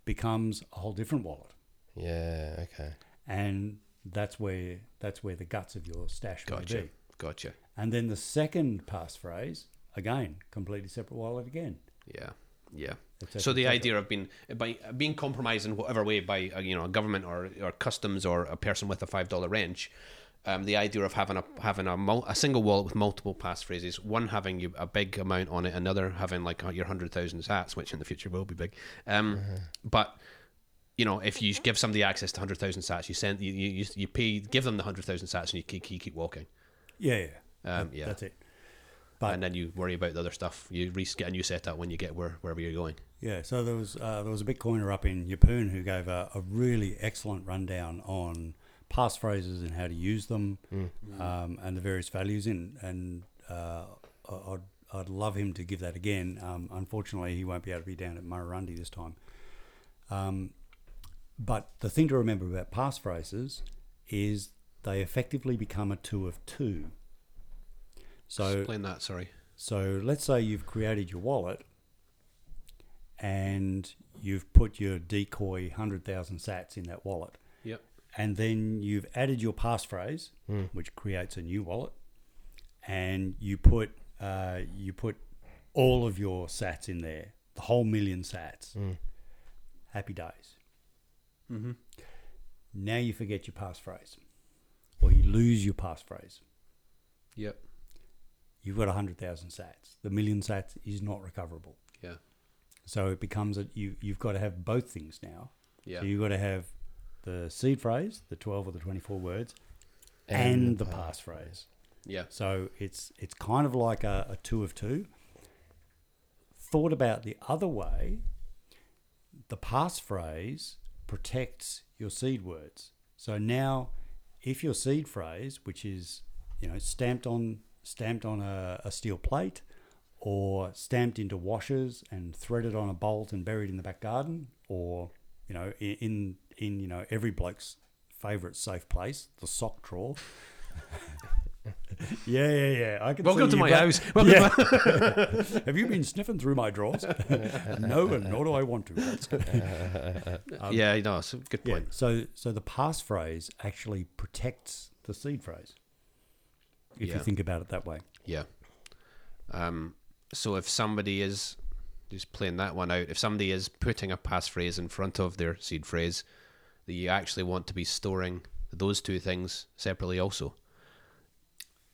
becomes a whole different wallet, Yeah. Okay. and that's where that's where the guts of your stash may Gotcha. be. Gotcha. And then the second passphrase again, completely separate wallet again. Yeah. Yeah. Et cetera, So the et idea of being by being compromised in whatever way by uh, you know a government or, or customs or a person with a five dollar wrench, um, the idea of having a having a, mul- a single wallet with multiple passphrases, one having you a big amount on it, another having like your hundred thousand sats, which in the future will be big. Um, but you know, if you give somebody access to hundred thousand sats, you send you, you you pay give them the hundred thousand sats and you keep, you keep walking. Yeah, yeah, Um, yeah. that's it. But and then you worry about the other stuff. You get a new setup when you get where wherever you're going. Yeah, so there was uh, there was a Bitcoiner up in Yeppoon who gave a, a really excellent rundown on passphrases and how to use them, um, and the various values in. And uh, I'd I'd love him to give that again. Um, unfortunately, he won't be able to be down at Murrurundi this time. Um, but the thing to remember about passphrases is they effectively become a two of two. So Explain that. Sorry. so let's say you've created your wallet and you've put your decoy 100,000 sats in that wallet. Yep. And then you've added your passphrase, which creates a new wallet. And you put uh, you put all of your sats in there, the whole million sats. Happy days. Mm-hmm. Now you forget your passphrase, or you lose your passphrase. Yep. You've got 100,000 sats. The million sats is not recoverable. Yeah. So it becomes that you you've got to have both things now. Yeah. So you've got to have the seed phrase, the twelve or the twenty four words, and, the passphrase. Yeah. So it's it's kind of like a, a two of two. Thought about the other way, the passphrase protects your seed words. So now, if your seed phrase, which is you know stamped on stamped on a, a steel plate, or stamped into washers and threaded on a bolt and buried in the back garden, or you know i- in in you know every bloke's favourite safe place, the sock drawer. yeah, yeah, yeah. I can Welcome see to you my got- house. Welcome Yeah. to my- Have you been sniffing through my drawers? no, and nor do I want to. Um, yeah, no, it's a good yeah. point. So, so the passphrase actually protects the seed phrase. If Yeah. you think about it that way. Yeah. Um, so if somebody is just playing that one out, if somebody is putting a passphrase in front of their seed phrase, that you actually want to be storing those two things separately also.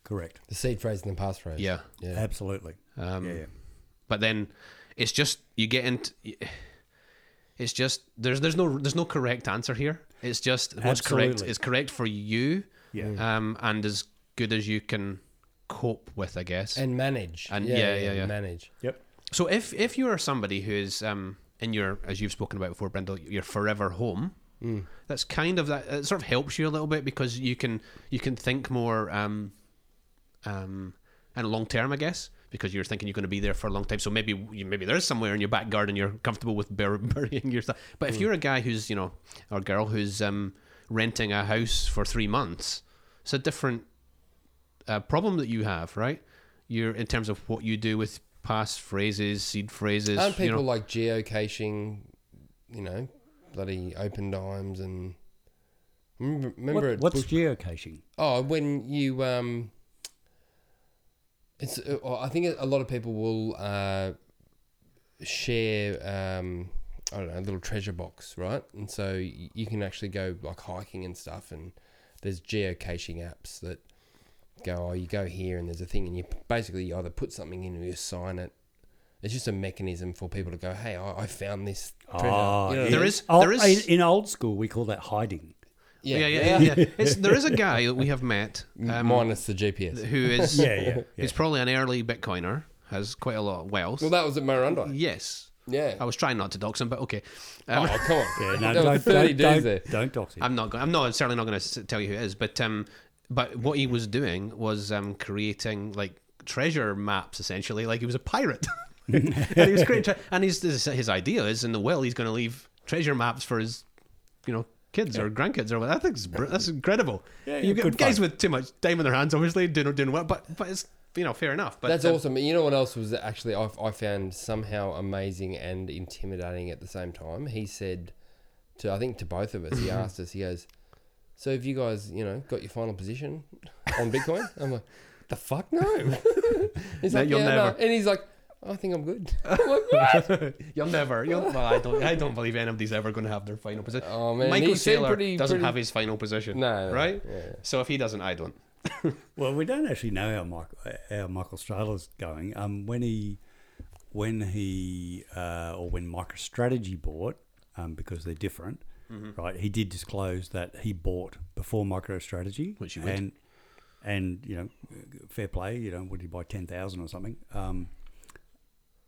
Correct. The seed phrase and the passphrase. Yeah. Yeah. Absolutely. Um, yeah, yeah. But then it's just you get into. It's just there's there's no there's no correct answer here. It's just what's correct is correct for you, Yeah. um, and as good as you can cope with, I guess. And manage. And- yeah, yeah, yeah. Manage. Yep. So if if you are somebody who is um in your as you've spoken about before, Brindle, your forever home, that's kind of that it sort of helps you a little bit because you can you can think more um um and long term, I guess, because you're thinking you're going to be there for a long time. So maybe you- maybe there's somewhere in your back garden you're comfortable with bur- burying your stuff. But if you're a guy who's you know or girl who's um, renting a house for three months, it's a different uh, problem that you have, right? You're in terms of what you do with past phrases, seed phrases. Aren't you people know. like geocaching, you know, bloody open dimes and remember, remember What- what's Bush- geocaching? Oh, when you um, it's. Uh, I think a lot of people will uh, share um, I don't know, a little treasure box, right? And so you can actually go like hiking and stuff, and there's geocaching apps that go, oh, you go here, and there's a thing, and you basically you either put something in or you sign it. It's just a mechanism for people to go, hey, I, I found this treasure. Oh, You know what I There mean? is- Oh, there is- in, in old school we call that hiding. yeah, yeah, yeah. yeah. It's, there is a guy that we have met um, minus the GPS. who is Yeah, yeah, yeah. He's probably an early Bitcoiner, has quite a lot of wealth. Well, that was at Murrurundi. yes. Yeah. I was trying not to dox him, but okay. Um, oh, come on. Yeah, no, don't, 30 don't, don't, don't dox him. I'm not. Going, I'm not certainly not going to tell you who it is, but um, but what he was doing was um, creating like treasure maps essentially. Like he was a pirate, and he was creating. Tre- and his, his his idea is in the will he's going to leave treasure maps for his, you know. Kids or grandkids or whatever. I think that's incredible. Yeah, you get guys fun. with too much time on their hands, obviously doing doing well, but but it's you know fair enough. But That's um, awesome. You know what else was actually I, I found somehow amazing and intimidating at the same time? He said to I think to both of us, he asked us, he goes, So have you guys, you know, got your final position on Bitcoin? I'm like, The fuck no. he's No, like, you'll yeah, no." never. And he's like, I think I'm good. I'm like, what? You'll never. You'll, well, I don't. I don't believe anybody's ever going to have their final position. Oh, man, Michael he Saylor pretty- doesn't pretty- have his final position. No, no, right? yeah. So if he doesn't, I don't. Well, we don't actually know how Michael, how Michael Saylor's going. Um, when he, when he, uh, or when MicroStrategy bought, um, because they're different, Mm-hmm. right? He did disclose that he bought before MicroStrategy, Which he would. and and you know, fair play. You know, would he buy ten thousand or something? Um,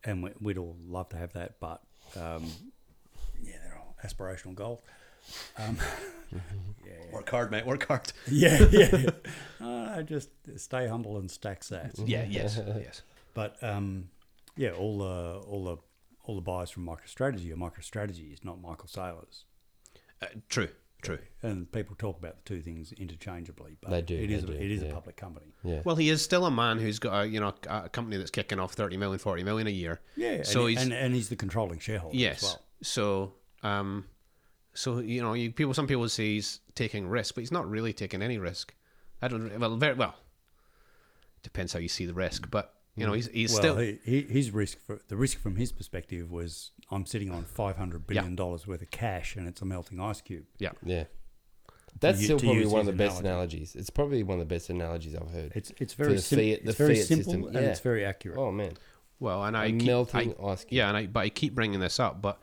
and we, we'd all love to have that, but um, yeah, they're all aspirational goals. Um, Work hard, mate. Work hard. yeah, yeah. uh, just stay humble and stack sats. Yeah. Yes. yes. But um, yeah, all the all the all the buyers from MicroStrategy are MicroStrategy. It's not Michael Saylor's. Uh, true. True. And people talk about the two things interchangeably, but They do, It is they a, do, it is yeah. a public company. Yeah. Well, he is still a man who's got a you know a company that's kicking off 30 million, 40 million a year. Yeah. So and, he's and, and he's the controlling shareholder. yes. As well. So um, so you know, you, people. Some people say he's taking risk, but he's not really taking any risk. I don't. Well, very well. Depends how you see the risk, but you know, he's he's well, still. he, he, his risk for the risk from his perspective was I'm sitting on 500 billion dollars worth of cash and it's a melting ice cube. yeah. Yeah. That's u- still to probably one of the best analogy. analogies. It's probably one of the best analogies I've heard. It's it's very the sim- fiat- the it's very fiat simple system, and yeah. it's very accurate. oh man, Well, and a I keep, melting I, ice cube. Yeah, and I but I keep bringing this up, but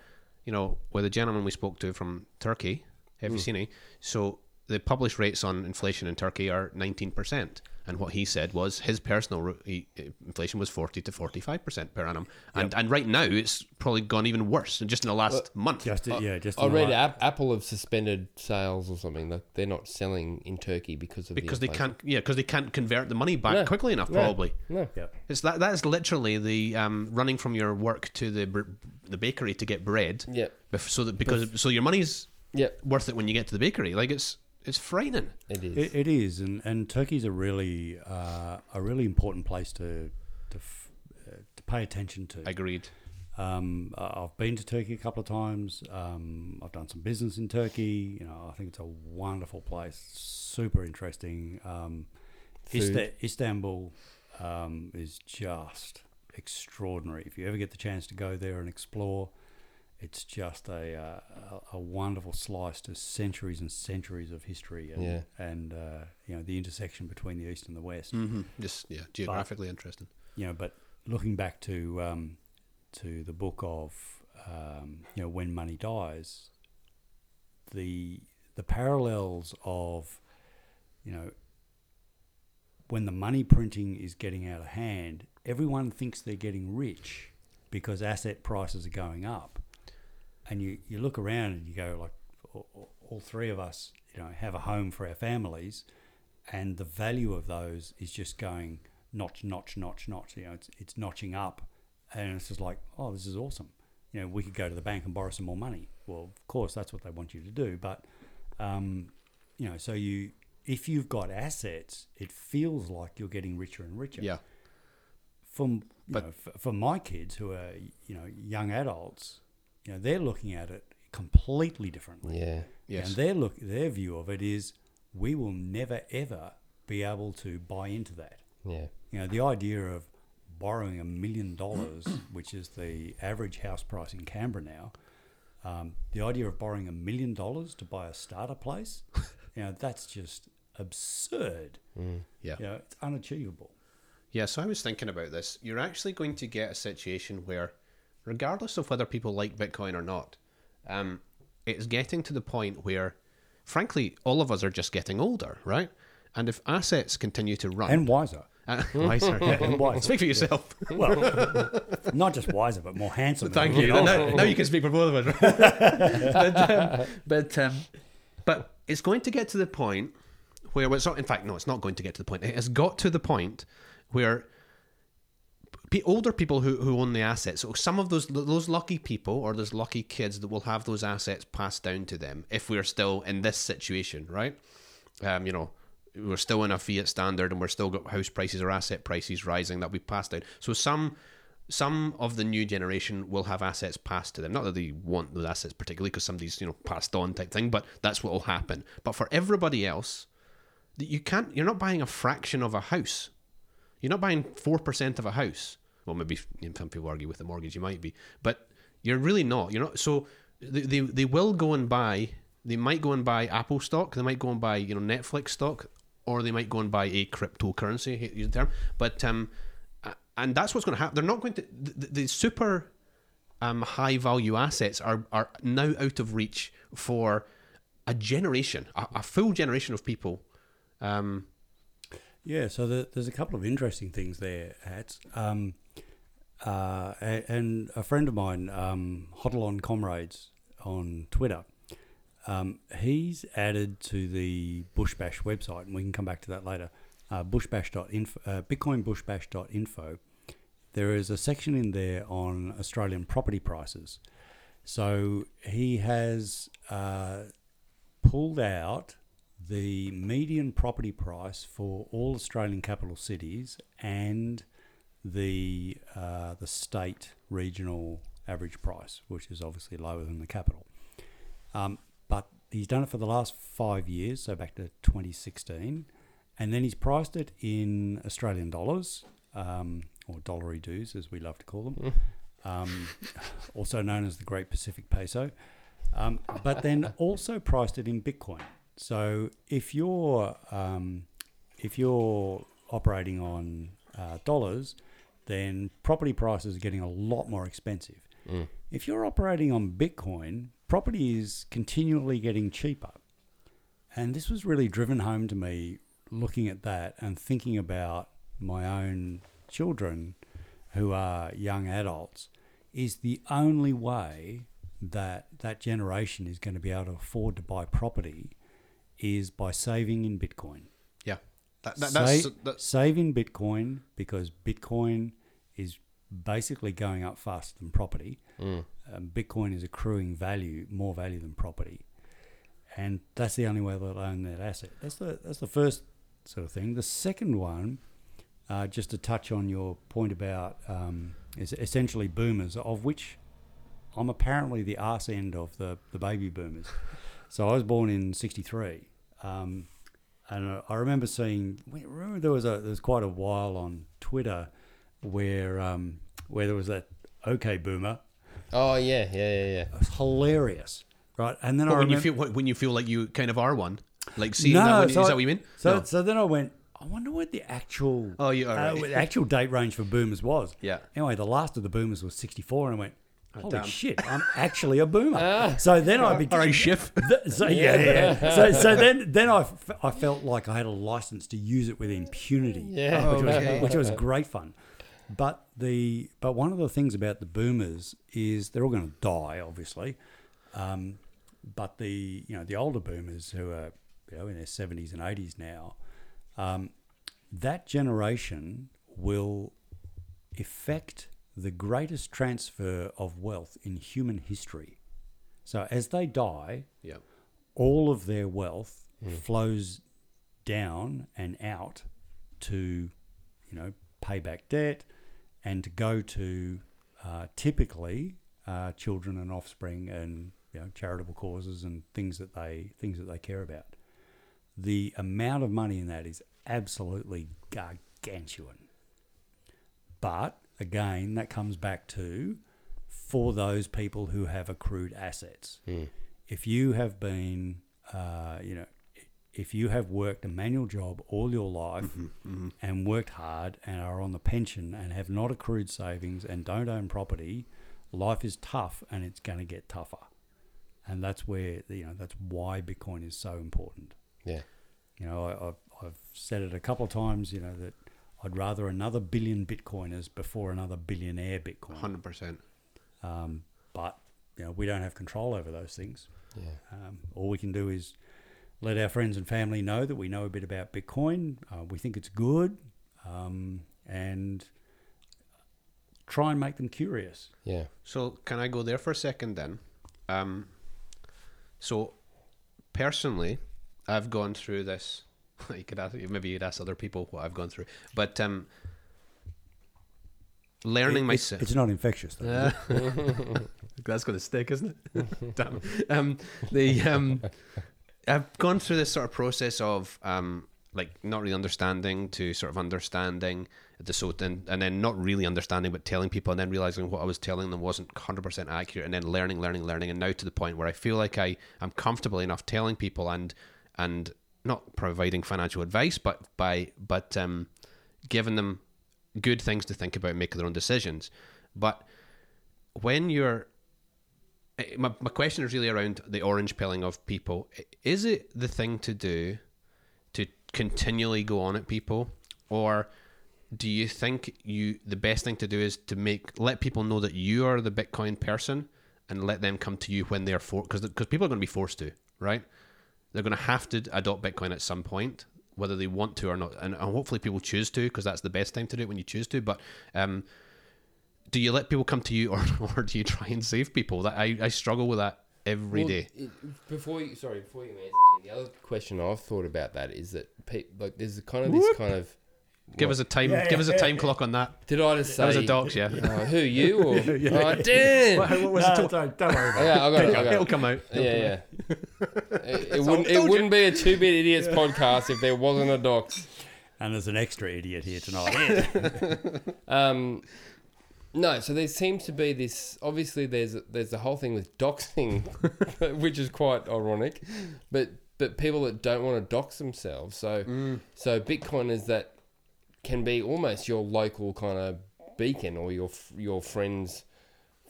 you know, with the gentleman we spoke to from Turkey, have Hmm. you seen it? So the published rates on inflation in Turkey are nineteen percent, and what he said was his personal ro- he, inflation was forty to forty five percent per annum, and and right now it's probably gone even worse, just in the last month. Just yeah, just I in read Apple have suspended sales or something. Like they're not selling in Turkey because of because the they can't, yeah, because they can't convert the money back No. quickly enough, probably. No. Yeah. It's that that is literally the um, running from your work to the br- the bakery to get bread. Yeah. Bef- So that because so your money's Yeah. worth it when you get to the bakery. Like it's it's frightening. It is. It, it is, and, and Turkey's a really uh, a really important place to to, f- uh, to pay attention to. Agreed. Um, I- I've been to Turkey a couple of times. Um, I've done some business in Turkey. You know, I think it's a wonderful place, super interesting. Um, Food. Ista- Istanbul um, is just extraordinary. If you ever get the chance to go there and explore, it's just a uh, a, wonderful slice to centuries and centuries of history and Yeah. and uh, you know the intersection between the east and the west Mm-hmm. Just yeah, geographically interesting. you know, but looking back to um, to the book of um, you know when money dies, the the parallels of you know when the money printing is getting out of hand, everyone thinks they're getting rich because asset prices are going up, and you you look around and you go like all, three of us you know have a home for our families, and the value of those is just going notch, notch, notch, notch. You know, it's it's notching up, and it's just like, oh, this is awesome. You know, we could go to the bank and borrow some more money. Well, of course, that's what they want you to do, but um, you know, so you if you've got assets, it feels like you're getting richer and richer. Yeah. From you But- know, for, for my kids who are you know young adults, you know, they're looking at it completely differently. Yeah. Yes. And their look, their view of it is, we will never ever be able to buy into that. Yeah. You know, the idea of borrowing a million dollars, which is the average house price in Canberra now, um, the idea of borrowing a million dollars to buy a starter place, you know, that's just absurd. Yeah. You know, it's unachievable. Yeah, so I was thinking about this. You're actually going to get a situation where, regardless of whether people like Bitcoin or not, um, it's getting to the point where, frankly, all of us are just getting older, right? And if assets continue to run, And wiser. uh, wiser, And wiser. speak for yourself. Well, not just wiser, but more handsome. Thank you. older. Now, now you can speak for both of us. Right? but um, but, um, but it's going to get to the point where well, it's not. In fact, no, it's not going to get to the point. It has got to the point where pe- older people who, who own the assets. So some of those those lucky people or those lucky kids that will have those assets passed down to them if we're still in this situation, right? Um, you know. We're still in a fiat standard, and we're still got house prices or asset prices rising that we passed down. So some some of the new generation will have assets passed to them. Not that they want those assets particularly because somebody's you know passed on type thing, but that's what will happen. But for everybody else, you can't. You're not buying a fraction of a house. You're not buying four percent of a house. Well, maybe some people argue with the mortgage, you might be, but you're really not. You're not. So they they, they will go and buy. They might go and buy Apple stock. They might go and buy you know Netflix stock, or they might go and buy a cryptocurrency. use the term, but um, and that's what's going to happen. They're not going to the, the super um, high value assets are are now out of reach for a generation, a, a full generation of people. Um, Yeah, so the, there's a couple of interesting things there, Hats. Um, uh, and a friend of mine, um, Hodl on Comrades on Twitter, um, he's added to the Bushbash website, and we can come back to that later. Uh, bushbash.info, uh, bitcoinbushbash.info. There is a section in there on Australian property prices. So he has uh, pulled out the median property price for all Australian capital cities and the uh, the state regional average price, which is obviously lower than the capital. Um, but he's done it for the last five years, so back to 2016, and then he's priced it in Australian dollars, um, or dollary dues as we love to call them, um, also known as the Great Pacific Peso. Um, but then also priced it in Bitcoin. So if you're um, if you're operating on uh, dollars, then property prices are getting a lot more expensive. Mm. If you're operating on Bitcoin, property is continually getting cheaper. And this was really driven home to me looking at that and thinking about my own children who are young adults is the only way that that generation is going to be able to afford to buy property is by saving in Bitcoin. Yeah, that, that, that's, Sa- that's save in Bitcoin because Bitcoin is basically going up faster than property. Um, Bitcoin is accruing value, more value than property, and that's the only way they'll own that asset. That's the that's the first sort of thing. The second one, uh, just to touch on your point about um, is essentially boomers, of which I'm apparently the arse end of the, the baby boomers. so I was born in '63. Um, and I- I remember seeing. Remember there was a there was quite a while on Twitter where um, where there was that OK Boomer. Oh yeah, yeah, yeah, yeah. It was hilarious, right? And then I But when you remember, feel when you feel like you kind of are one, like see no, that, what- so is I- that what you mean? So No. so then I went. I wonder what the actual Oh, you- all uh, what the actual date range for boomers was. Yeah. Anyway, the last of the boomers was 64, and I went, holy damn. shit, I'm actually a boomer. so then I became. all right, Schiff. Th- so yeah, yeah. yeah. So, so then, then I, f- I felt like I had a license to use it with impunity, Yeah. which, Okay. was, which was great fun. But the but one of the things about the boomers is they're all going to die, obviously. Um, but the you know the older boomers who are you know in their seventies and eighties now, um, that generation will effect the greatest transfer of wealth in human history. So as they die, Yeah. all of their wealth flows down and out to, you know, pay back debt and to go to uh, typically uh, children and offspring and you know charitable causes and things that they things that they care about. The amount of money in that is absolutely gargantuan. But again, that comes back to for those people who have accrued assets. Hmm. If you have been, uh, you know, if you have worked a manual job all your life mm-hmm, mm-hmm. and worked hard and are on the pension and have not accrued savings and don't own property, life is tough and it's going to get tougher. And that's where you know that's why Bitcoin is so important. Yeah. You know, I, I've, I've said it a couple of times. You know that I'd rather another billion Bitcoiners before another billionaire Bitcoin. Hundred percent. Um, but you know, we don't have control over those things. Yeah. Um, all we can do is let our friends and family know that we know a bit about Bitcoin. Uh, we think it's good, um, and try and make them curious. Yeah. So can I go there for a second then? Um, so personally, I've gone through this. You could ask, maybe you'd ask other people what I've gone through, but um, learning It- myself. it's not infectious though. it? That's going to stick, isn't it? Damn. Um, the um, I've gone through this sort of process of um, like not really understanding to sort of understanding the so and, and then not really understanding but telling people and then realizing what I was telling them wasn't 100% accurate and then learning learning learning and now to the point where I feel like I am comfortable enough telling people and and not providing financial advice but by but um, giving them good things to think about make their own decisions. But when you're eh, my, my question is really around the orange pilling of people. Is it the thing to do to continually go on at people? Or do you think you the best thing to do is to make let people know that you are the bitcoin person and let them come to you when they're for because because people are going to be forced to right they're going to have to adopt bitcoin at some point whether they want to or not and, and hopefully people choose to because that's the best time to do it when you choose to but um do you let people come to you or, or do you try and save people that I, I struggle with that every Well, day. before you, sorry, before you answer, the other question I've thought about that is that pe- like there's kind of this kind of. Give what- us a time give us a time clock on that Did I just say? that was a dogs yeah, Uh, who you or? Oh, damn. What- what was No, it don't, don't worry about yeah, I got it. I got it'll it. come out Yeah, yeah. it it wouldn't. It wouldn't be a two bit idiots podcast if there wasn't a dox. it. And there's an extra idiot here tonight. Um, no, so there seems to be this. Obviously, there's there's the whole thing with doxing, which is quite ironic, but but people that don't want to dox themselves. So so Bitcoin is that can be almost your local kind of beacon or your your friend's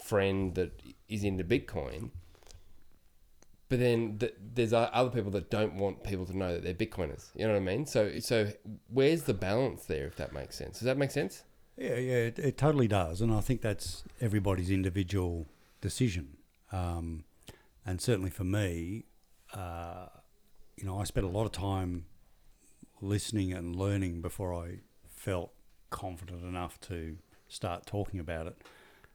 friend that is into Bitcoin. But then th- there's other people that don't want people to know that they're Bitcoiners. You know what I mean? So so where's the balance there? If that makes sense, does that make sense? Yeah, yeah, it, it totally does, and I think that's everybody's individual decision. Um, and certainly for me, uh, you know, I spent a lot of time listening and learning before I felt confident enough to start talking about it.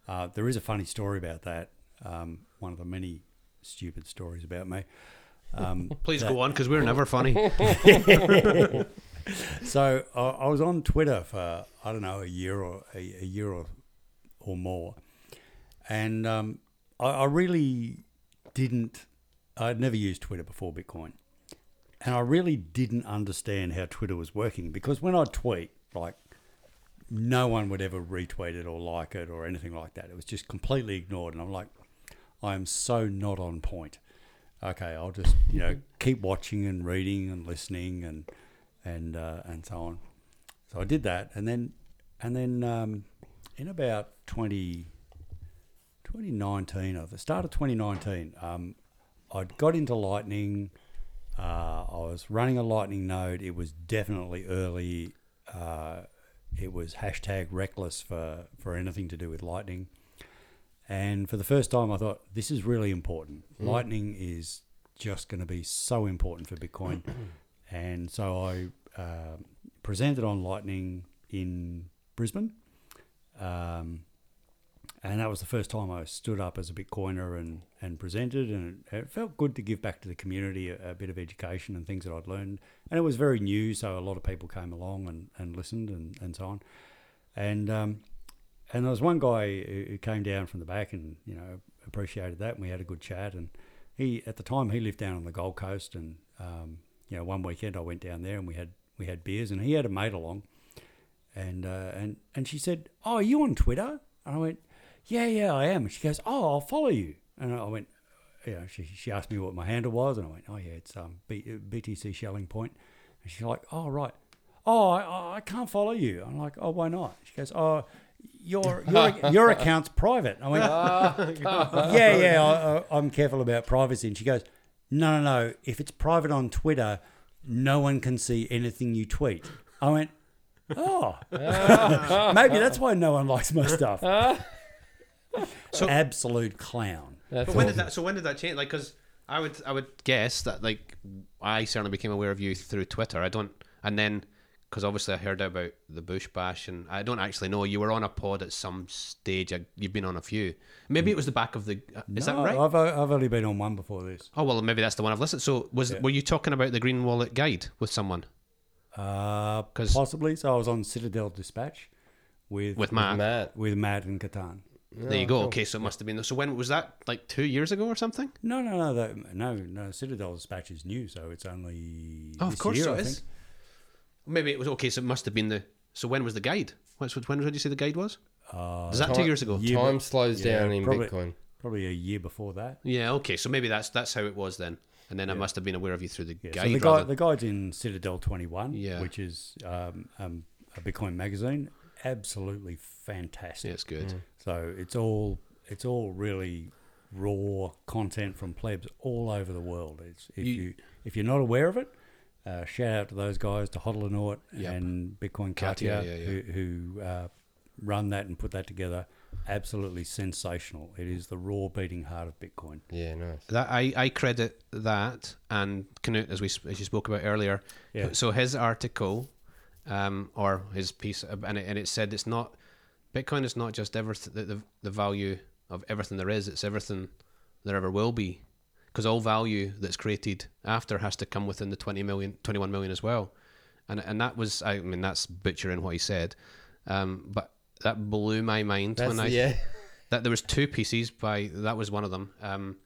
Uh, there is a funny story about that. Um, one of the many stupid stories about me. Um, please that- go on because we're never funny so I, I was on Twitter for I don't know a year or a, a year or, or more, and um, I, I really didn't. I'd never used Twitter before Bitcoin, and I really didn't understand how Twitter was working because when I tweet, like no one would ever retweet it or like it or anything like that. It was just completely ignored, and I'm like, I am so not on point. Okay, I'll just you know keep watching and reading and listening and and uh, and so on. So I did that, and then and then um, in about 20, 2019, or the start of 2019, um, I got into Lightning. Uh, I was running a Lightning node. It was definitely early. Uh, it was hashtag reckless for, for anything to do with Lightning. And for the first time, I thought this is really important. Lightning is just going to be so important for Bitcoin. and so I um presented on Lightning in Brisbane. Um, and that was the first time I stood up as a Bitcoiner and, and presented, and it, it felt good to give back to the community a, a bit of education and things that I'd learned. And it was very new, so a lot of people came along and, and listened and, and so on. And um, and there was one guy who came down from the back and you know appreciated that, and we had a good chat. And he at the time he lived down on the Gold Coast, and um, you know one weekend I went down there and we had we had beers, and he had a mate along, and uh, and and she said, "Oh, are you on Twitter?" And I went, "Yeah, yeah, I am." And she goes, "Oh, I'll follow you." And I went, you know, she she asked me what my handle was, and I went, "Oh yeah, it's um B, BTC Schelling Point." And she's like, "Oh right." Oh, I, I can't follow you. I'm like, oh, why not? She goes, oh, your your your account's private. I went, yeah, yeah, I, I, I'm careful about privacy. And she goes, no, no, no. If it's private on Twitter, no one can see anything you tweet. I went, oh, maybe that's why no one likes my stuff. So- absolute clown. That's But when did that? So when did that change? Like, because I would I would guess that like I certainly became aware of you through Twitter. I don't, and then because obviously I heard about the Bush Bash, and I don't actually know you were on a pod at some stage. You've been on a few. Maybe it was the back of the. uh, Is No, that right? I've, I've only been on one before this. Oh well, maybe that's the one I've listened. So was Yeah. were you talking about the Green Wallet Guide with someone Uh, 'Cause- possibly. So I was on Citadel Dispatch with with Matt? Matt. with Matt and Ketan. There you go. Okay, so it must have been. So when was that? Like two years ago or something? No, no, no, that, no, no. Citadel Dispatch is new, so it's only. Oh, of this course year, so it is. Maybe it was okay. So it must have been the. So when was the guide? What's when did you say the guide was? Uh, Was that two years ago? Yeah, Time slows yeah, down in probably- Bitcoin. probably a year before that. Yeah. Okay. So maybe that's that's how it was then. And then I must have been aware of you through the Yeah, guide. so the guy, rather- the guide's in Citadel Twenty One, Yeah. which is um, um, a Bitcoin magazine. Absolutely fantastic. yeah, it's good. So it's all it's all really raw content from plebs all over the world. It's if You- you, if you're not aware of it, uh, shout out to those guys, to Hodl Nort Yep. and Bitcoin Katia, Katia, yeah, yeah. who, who uh, run that and put that together. Absolutely sensational. It is the raw beating heart of Bitcoin. Yeah, nice. That I, I credit that and Knut as we as you spoke about earlier. Yeah. So his article, um, or his piece, uh, and it, and it said it's not Bitcoin is not just everything the, the the value of everything there is. It's everything there ever will be, because all value that's created after has to come within the 20 million, 21 million as well. And and that was I mean that's butchering what he said, um, but that blew my mind That's when I yeah. that there was two pieces by that was one of them. Um,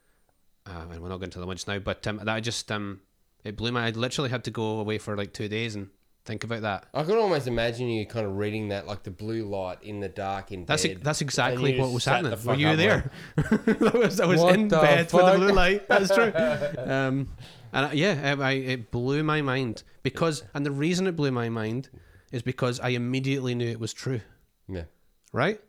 uh, and we're not going to the one just now, but um, that just um, it blew my. I literally had to go away for like two days and think about that. I can almost imagine you kind of reading that like the blue light in the dark in That's bed. that's exactly what was happening. Were you there? I was, I was What in bed with the blue light. That's true. Um, and I, yeah, I, it blew my mind because, and the reason it blew my mind is because I immediately knew it was true. yeah. Right?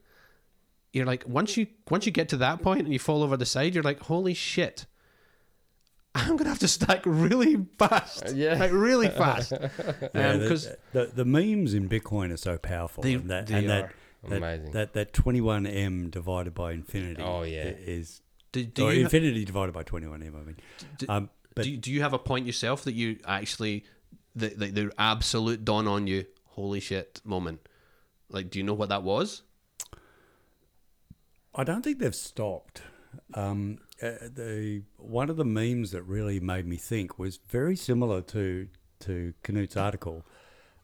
You're like once you once you get to that point and you fall over the side, you're like, holy shit. I'm gonna have to stack really fast, Yeah. like really fast, Yeah, Um the- 'cause the, the memes in Bitcoin are so powerful. They- and that, they and that, are. that, Amazing. That, that 21M divided by infinity Oh, yeah. is do, do or you infinity divided by 21M, I mean. do- um, but do, you- do you have a point yourself that you actually the, the the absolute dawn on you holy shit moment like do you know what that was I don't think they've stopped. Um, uh, the one of the memes that really made me think was very similar to to Knut's article,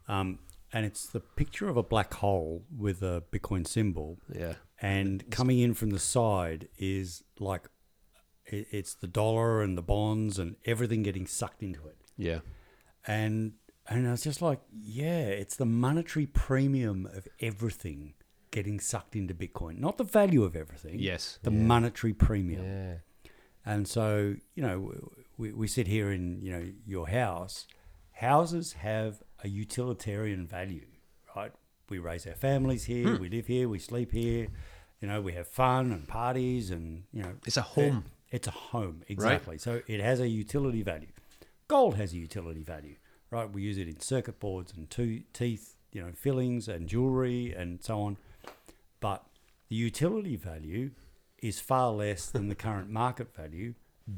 um, and it's the picture of a black hole with a Bitcoin symbol, yeah. And coming in from the side is like it, it's the dollar and the bonds and everything getting sucked into it, yeah. And and I was just like, yeah, it's the monetary premium of everything getting sucked into Bitcoin, not the value of everything yes. the monetary premium. Yeah. And so, you know, we, we sit here in, you know, your house. Houses have a utilitarian value, right? We raise our families here, hmm. we live here, we sleep here, you know, we have fun and parties and, you know, It's a home. It's a home, exactly. So it has a utility value. Gold has a utility value, right? We use it in circuit boards and to- teeth, you know, fillings and jewelry and so on. But the utility value is far less than the current market value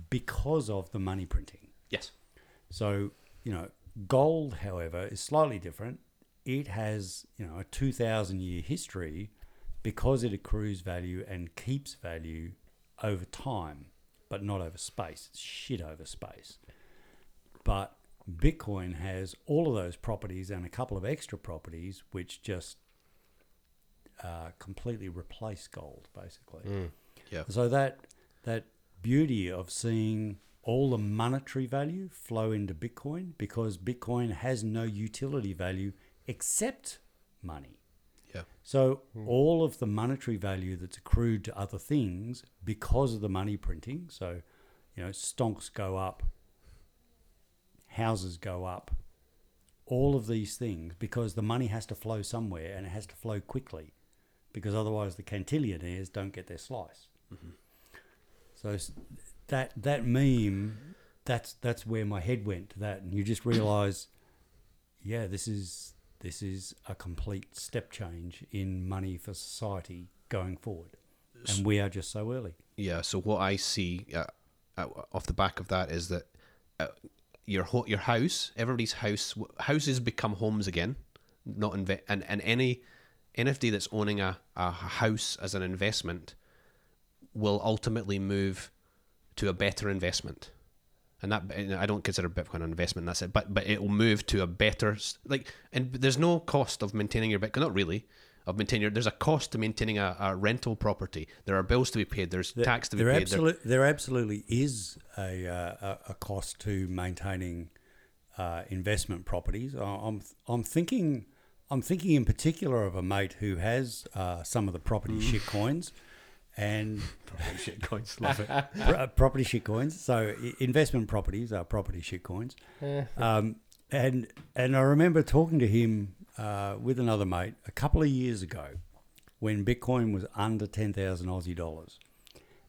because of the money printing. yes So, you know, gold, however, is slightly different. it has you know a two thousand year history because it accrues value and keeps value over time, but not over space. It's shit over space. But Bitcoin has all of those properties and a couple of extra properties which just uh, completely replace gold, basically. Yeah. So that that beauty of seeing all the monetary value flow into Bitcoin because Bitcoin has no utility value except money. Yeah. So all of the monetary value that's accrued to other things because of the money printing, so you know, stonks go up, houses go up, all of these things because the money has to flow somewhere and it has to flow quickly because otherwise the cantillionaires don't get their slice. So that that meme, that's that's where my head went to that, and you just realise, yeah, this is this is a complete step change in money for society going forward, and we are just so early. Yeah. So what I see uh, uh, off the back of that is that uh, your ho- your house, everybody's house, houses become homes again. Not inve- and and any NFT that's owning a, a house as an investment will ultimately move to a better investment. And that and I don't consider Bitcoin an investment. That's it. But but it will move to a better like. And there's no cost of maintaining your Bitcoin. Not really. Of maintaining your, there's a cost to maintaining a, a rental property. There are bills to be paid. There's tax to be there paid. there- absolute, there absolutely is a, uh, a cost to maintaining uh, investment properties. I- I'm I'm thinking I'm thinking in particular of a mate who has uh, some of the property Mm. shit coins, and shit coins. Love it. pro- property shit coins. So investment properties are property shit coins. Um, and and I remember talking to him uh, with another mate a couple of years ago when Bitcoin was under ten thousand Aussie dollars,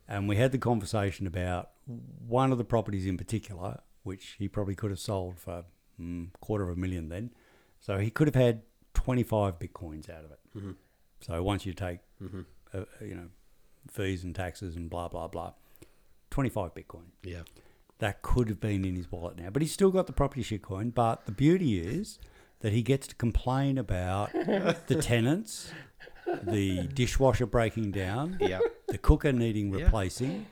and we had the conversation about one of the properties in particular, which he probably could have sold for mm, quarter of a million then. So he could have had twenty five bitcoins out of it. So once you take, uh, you know, fees and taxes and blah blah blah, twenty five bitcoin Yeah. that could have been in his wallet now. But he's still got the property shitcoin. But the beauty is that he gets to complain about the tenants, the dishwasher breaking down, Yeah. the cooker needing Yeah. replacing,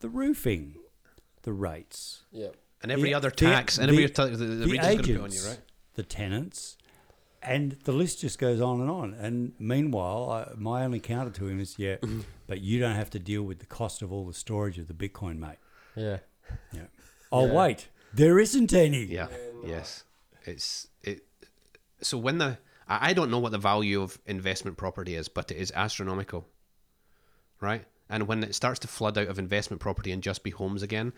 the roofing, the rates, Yeah. And every the- other the- tax, and every the- other, the, the, the region's going to put on agents, you, right? the tenants, and the list just goes on and on. And meanwhile, I, my only counter to him is, yeah, but you don't have to deal with the cost of all the storage of the Bitcoin, mate. Yeah. Yeah. Oh wait, there isn't any. Yeah. Yes. It's it. So when the I I don't know what the value of investment property is, but it is astronomical, right? And when it starts to flood out of investment property and just be homes again,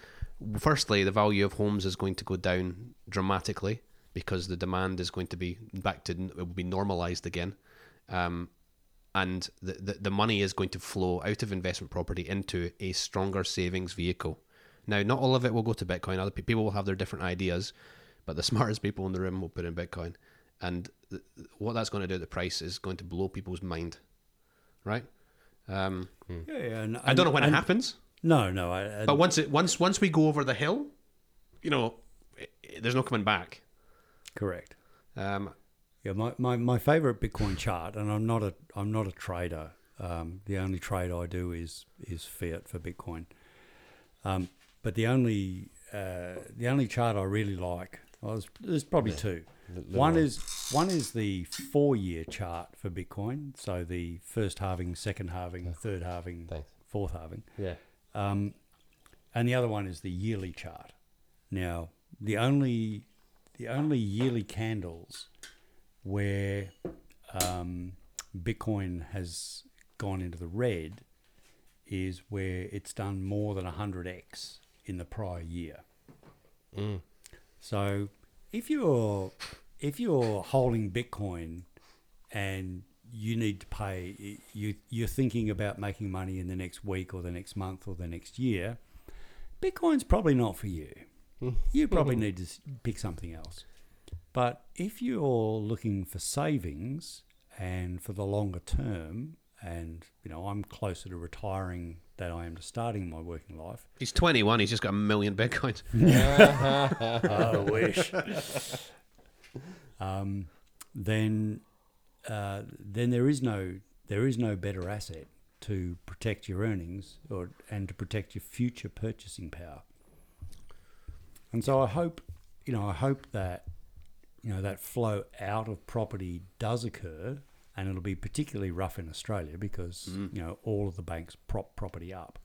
firstly, the value of homes is going to go down dramatically because the demand is going to be back to it will be normalized again, um, and the, the the money is going to flow out of investment property into a stronger savings vehicle. Now, not all of it will go to Bitcoin. Other pe- people will have their different ideas, but the smartest people in the room will put in Bitcoin, and th- what that's going to do to the price is going to blow people's mind, right? Um, Yeah, and, I don't know when it happens, No, no. I, and- but once it once once we go over the hill, you know, i- there's no coming back. Correct. Um, Yeah, my, my, my favorite Bitcoin chart, and I'm not a I'm not a trader. Um, the only trade I do is is fiat for Bitcoin. Um, but the only uh, the only chart I really like, well, there's, there's probably two. little One one. is one is the four year chart for Bitcoin. So the first halving, second halving, third halving, Thanks. fourth halving. Yeah. Um, and the other one is the yearly chart. Now, the only the only yearly candles where um, Bitcoin has gone into the red is where it's done more than 100x in the prior year. So if you're if you're holding Bitcoin and you need to pay you you're thinking about making money in the next week or the next month or the next year, Bitcoin's probably not for you. You probably need to pick something else. But if you're looking for savings and for the longer term, and you know I'm closer to retiring than I am to starting my working life, he's 21. He's just got a million bitcoins. I wish. um, then uh, then there is no there is no better asset to protect your earnings or and to protect your future purchasing power. And so I hope you know I hope that you know that flow out of property does occur, and it'll be particularly rough in Australia because mm. you know all of the banks prop property up.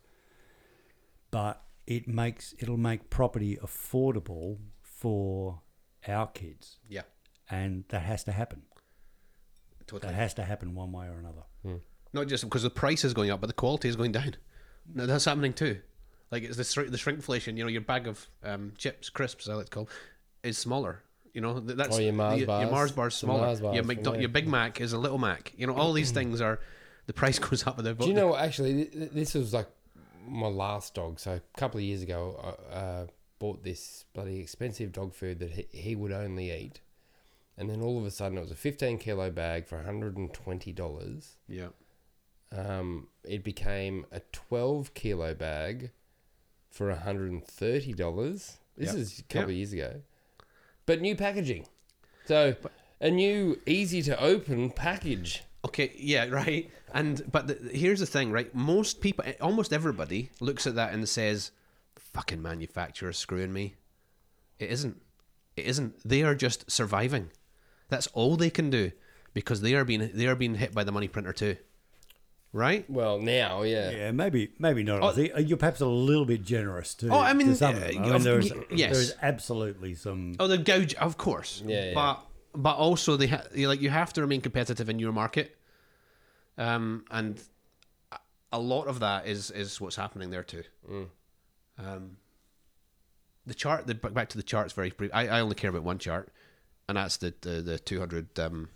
But it makes it'll make property affordable for our kids, Yeah, and that has to happen. totally. That has to happen one way or another. Hmm. Not just because the price is going up, but the quality is going down. No, that's happening too. Like it's the shr- the shrinkflation. You know, your bag of um, chips, crisps, I like to call, is smaller. You know, th- that's Oh, your Mars your, bars. Your Mars bar's The smaller. Mars bars your, McDo- your Big Mac is a little Mac. You know, all these things are the price goes up with the. Do you know what? Actually, th- th- this was like my last dog. So a couple of years ago, I uh, bought this bloody expensive dog food that he, he would only eat, and then all of a sudden, it was a fifteen kilo bag for one hundred and twenty dollars. Yeah. Um, it became a twelve kilo bag for one hundred and thirty dollars. This Yep. is a couple Yep. of years ago, but new packaging. So a new, easy to open package. Okay, yeah, right. And but the, here's the thing, right? Most people, eh, almost everybody, looks at that and says, "Fucking manufacturer screwing me." It isn't. It isn't. They are just surviving. That's all they can do because they are being they are being hit by the money printer too. Right? Well, now, yeah. Yeah, maybe maybe not. I think uh, you're perhaps a little bit generous to. Oh, I mean, to some of uh, them. I mean, there's yes. there's absolutely some. Oh, the gouge, of course. Yeah, yeah. But but also they ha- like you have to remain competitive in your market. Um, and a- a lot of that is is what's happening there too. Um, the chart, the back to the charts very brief. I, I only care about one chart, and that's the the, the two hundred um,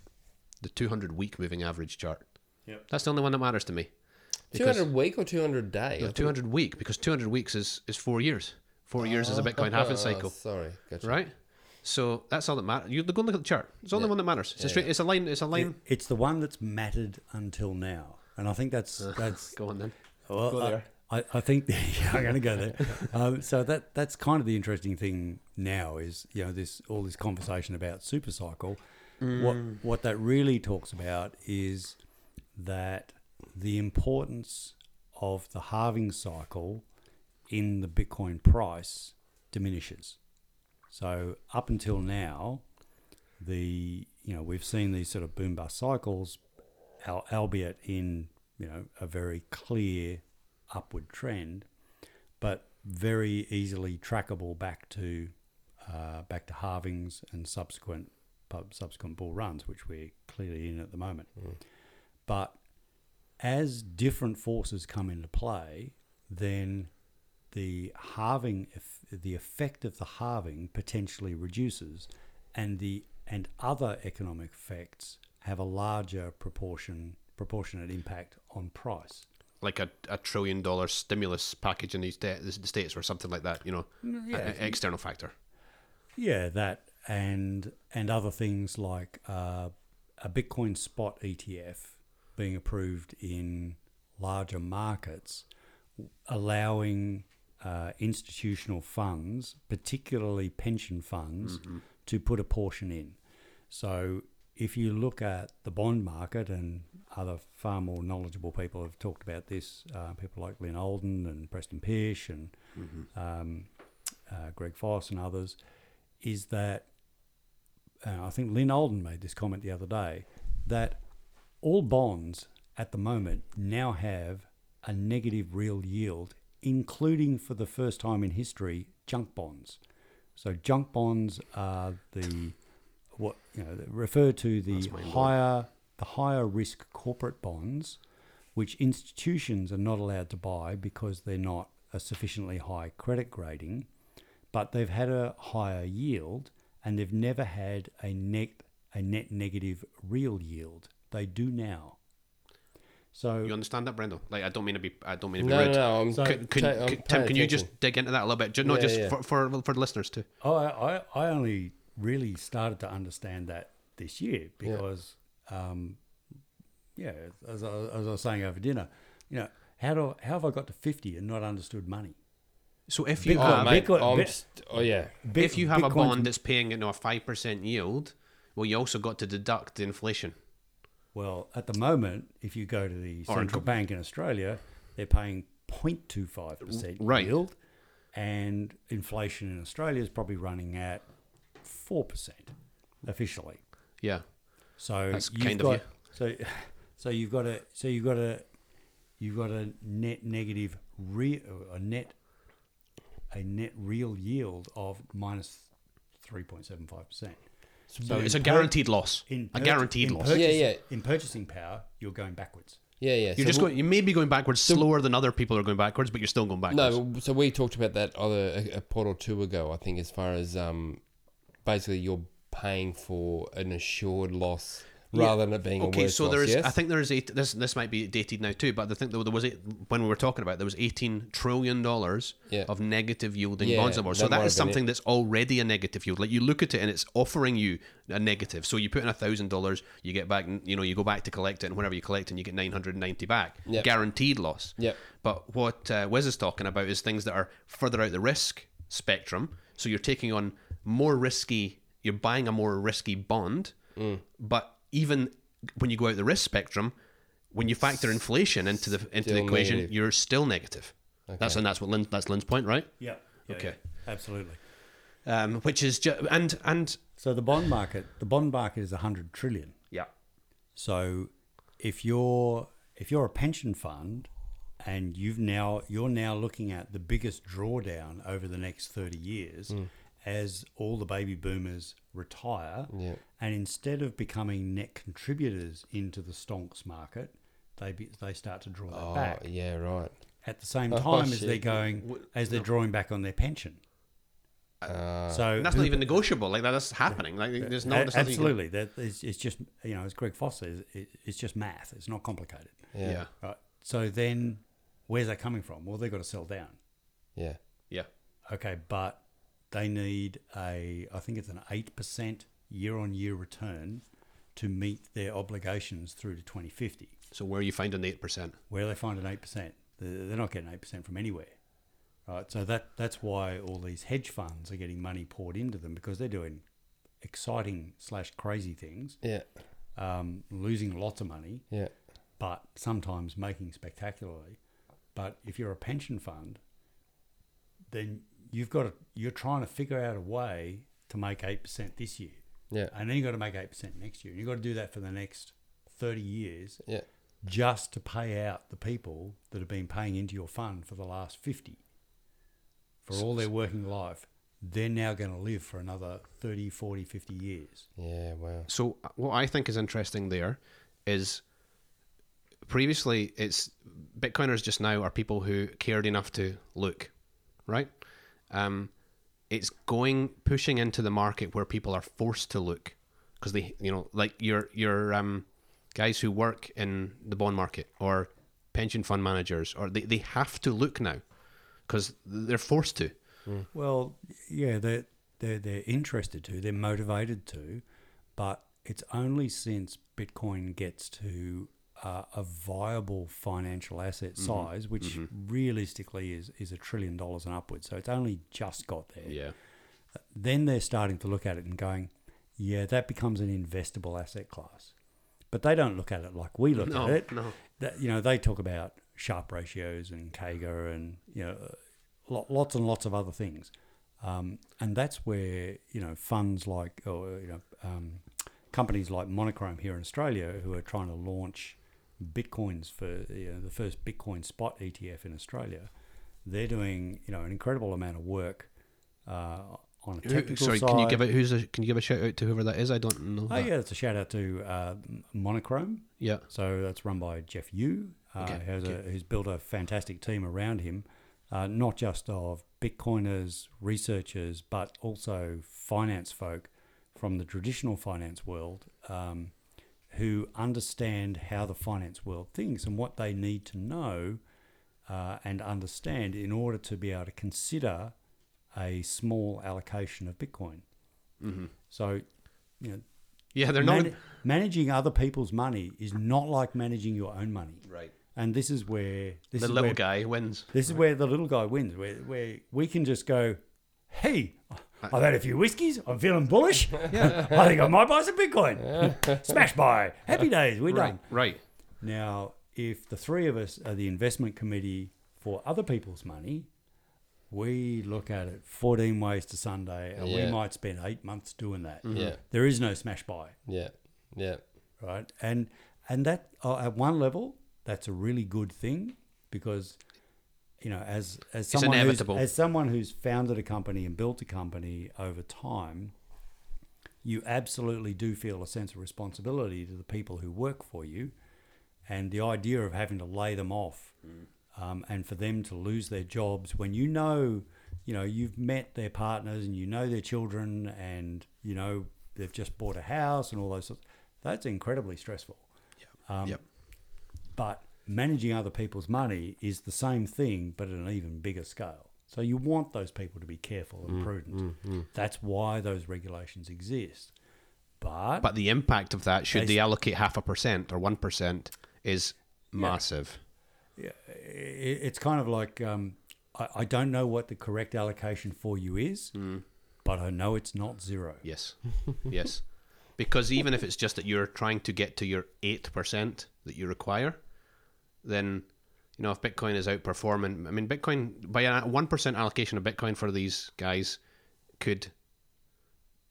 the two hundred week moving average chart. Yep. That's the only one that matters to me. Two hundred week or two hundred day? No, two hundred week because two hundred weeks is is four years. Four years is a Bitcoin halving Oh, cycle. sorry, gotcha. right? So that's all that matters. You go and look at the chart. It's the only Yeah. one that matters. It's a Yeah, straight. It's a line. It's a It- line. it's the one that's mattered until now, and I think that's that's. Go on then. Well, go I- there. I, I think yeah, I'm going to go there. um, so that that's kind of the interesting thing now is you know this all this conversation about super cycle. What what that really talks about is that the importance of the halving cycle in the Bitcoin price diminishes. So up until now, the you know we've seen these sort of boom bust cycles, al- albeit in you know a very clear upward trend, but very easily trackable back to uh, back to halvings and subsequent subsequent bull runs, which we're clearly in at the moment. But as different forces come into play, then the halving, the effect of the halving potentially reduces, and the and other economic effects have a larger proportion proportionate impact on price. Like a, a trillion dollar stimulus package in these sta- the states or something like that. You know, yeah, a- a- external factor. Yeah, that and and other things like uh, a Bitcoin spot ETF being approved in larger markets, allowing uh, institutional funds, particularly pension funds, to put a portion in. So if you look at the bond market, and other far more knowledgeable people have talked about this, uh, people like Lyn Alden and Preston Pysh and um, uh, Greg Foss and others, is that uh, I think Lyn Alden made this comment the other day that all bonds at the moment now have a negative real yield, including for the first time in history, junk bonds. So junk bonds are the what you know refer to the higher the higher risk corporate bonds, which institutions are not allowed to buy because they're not a sufficiently high credit grading, but they've had a higher yield and they've never had a net a net negative real yield. They do now. So You understand that, Brendo? Like, I don't mean to be. I don't mean to be No, rude. no, no. I'm, So- Can, can, ta- I'm Tim, can you just dig into that a little bit? Ju- Not just yeah. For, for for the listeners too. Oh, I, I, I only really started to understand that this year because, um, yeah, as I, as I was saying over dinner, you know, how do how have I got to fifty and not understood money? So if you Bitcoin- Oh, have mate, Bitcoin- I'm Bit- st- oh yeah. Bit- if you have a bond that's paying you know a five percent yield, well, you also got to deduct the inflation. Well, at the moment, if you go to the central bank in Australia, they're paying 0.25% right. yield, and inflation in Australia is probably running at 4% officially. Yeah. So That's you've got, So, so you've got a so you've got a you've got a net negative real a net a net real yield of minus 3.75%. So it's a in per- guaranteed loss. In a guaranteed in loss. purchasing- Yeah, yeah. In purchasing power, you're going backwards. Yeah, yeah. You're So just we- going. You may be going backwards slower than other people are going backwards, but you're still going backwards. No, so we talked about that other a, a pod or two ago. I think as far as um, basically you're paying for an assured loss rather than it being Okay, so there is. yes? I think there is eight. This this might be dated now too, but I think there, there was eight, when we were talking about it, there was eighteen trillion dollars Yeah. of negative yielding Yeah, bonds. Somewhere. So that is that might is have been something that's already a negative yield. Like you look at it and it's offering you a negative. So you put in a thousand dollars, you get back. You know, you go back to collect it, and whenever you collect, and you get nine hundred and ninety back. Yep. Guaranteed loss. Yep. But what uh, Wiz is talking about is things that are further out the risk spectrum. So you're taking on more risky. You're buying a more risky bond, Mm. but even when you go out the risk spectrum, when you factor inflation into the into the equation, negative. you're still negative. That's and that's what Lyn, that's Lyn's point, right? Yeah. Okay. Absolutely. Um, which is just and and So the bond market, the bond market is hundred trillion. yeah, So if you're if you're a pension fund and you've now you're now looking at the biggest drawdown over the next 30 years as all the baby boomers retire Yeah. And instead of becoming net contributors into the stonks market they be, they start to draw that oh, back yeah, right. at the same Oh, time as shit. they're going as they're drawing back on their pension Uh, so and that's who- not even negotiable. Like that's happening. Like there's no a- there's nothing can- absolutely that it's, it's just you know as Greg Foss says it, it's just math it's not complicated yeah, yeah, Right. So then, where's that coming from? Well, they've got to sell down. yeah, yeah. Okay, but they need a, I think it's an eight percent year-on-year return to meet their obligations through to 2050. So where are you finding eight percent? Where they find an eight percent? They're they're not getting eight percent from anywhere. Right. So that that's why all these hedge funds are getting money poured into them because they're doing exciting slash crazy things, yeah, um, losing lots of money. yeah, but sometimes making spectacularly. But if you're a pension fund, then you've got to, you're trying to figure out a way to make eight percent this year, yeah, and then you've got to make eight percent next year, and you've got to do that for the next thirty years, yeah. just to pay out the people that have been paying into your fund for the last fifty, for all their working life. They're now going to live for another 30, 40, 50 years. Yeah, wow. So uh, what I think is interesting there is previously it's Bitcoiners just now are people who cared enough to look, right? Um, it's going pushing into the market where people are forced to look because they, you know, like your your um, guys who work in the bond market or pension fund managers, or they, they have to look now because they're forced to. Well, yeah, they're, they're, they're interested to, they're motivated to, but it's only since Bitcoin gets to uh, a viable financial asset size, which realistically is, is a trillion dollars and upwards. So it's only just got there. Yeah. Then they're starting to look at it and going, yeah, that becomes an investable asset class. But they don't look at it like we look No, at it. no. That, you know, they talk about Sharpe ratios and CAGR and, you know, lots and lots of other things. Um, and that's where, you know, funds like, or, you know, um, companies like Monochrome here in Australia who are trying to launch Bitcoins for, you know, the first Bitcoin spot ETF in Australia, they're doing, you know, an incredible amount of work uh, on a technical Sorry, side. can you give it? Who's a, can you give a shout out to whoever that is? I don't know. Oh, that. yeah, it's a shout out to uh, Monochrome. yeah. So that's run by Jeff Yew. Uh, Okay, has a, who's built a fantastic team around him, uh, not just of Bitcoiners, researchers, but also finance folk from the traditional finance world um, who understand how the finance world thinks and what they need to know uh, and understand in order to be able to consider a small allocation of Bitcoin. Mm-hmm. So, you know, Yeah, they're not. Managing other people's money is not like managing your own money. Right. And this is where this The is little where, guy wins. This is where the little guy wins. Where where we can just go, hey, I've had a few whiskeys. I'm feeling bullish. Yeah. I think I might buy some Bitcoin. Smash buy. Happy days. We're Right, done. right. Now, if the three of us are the investment committee for other people's money, we look at it 14 ways to Sunday, and Yeah. we might spend eight months doing that. Yeah. There is no smash buy, Yeah. Yeah. right? And and that uh, at one level, that's a really good thing because you know, as as someone who's, inevitable. as someone who's founded a company and built a company over time, you absolutely do feel a sense of responsibility to the people who work for you, and the idea of having to lay them off, um, and for them to lose their jobs when you know, you know, you've met their partners and you know their children, and you know they've just bought a house and all those sorts. That's incredibly stressful. Um, Yep. But managing other people's money is the same thing, but at an even bigger scale. So you want those people to be careful and mm, prudent. Mm, mm. That's why those regulations exist. But, But the impact of that, should They- they allocate half a percent or one percent, is massive. i- it's kind of like um, I, I don't know what the correct allocation for you is, hmm. but I know it's not zero. Yes, yes. Because even if it's just that you're trying to get to your eight percent that you require, then you know if Bitcoin is outperforming. I mean, Bitcoin by a one percent allocation of Bitcoin for these guys could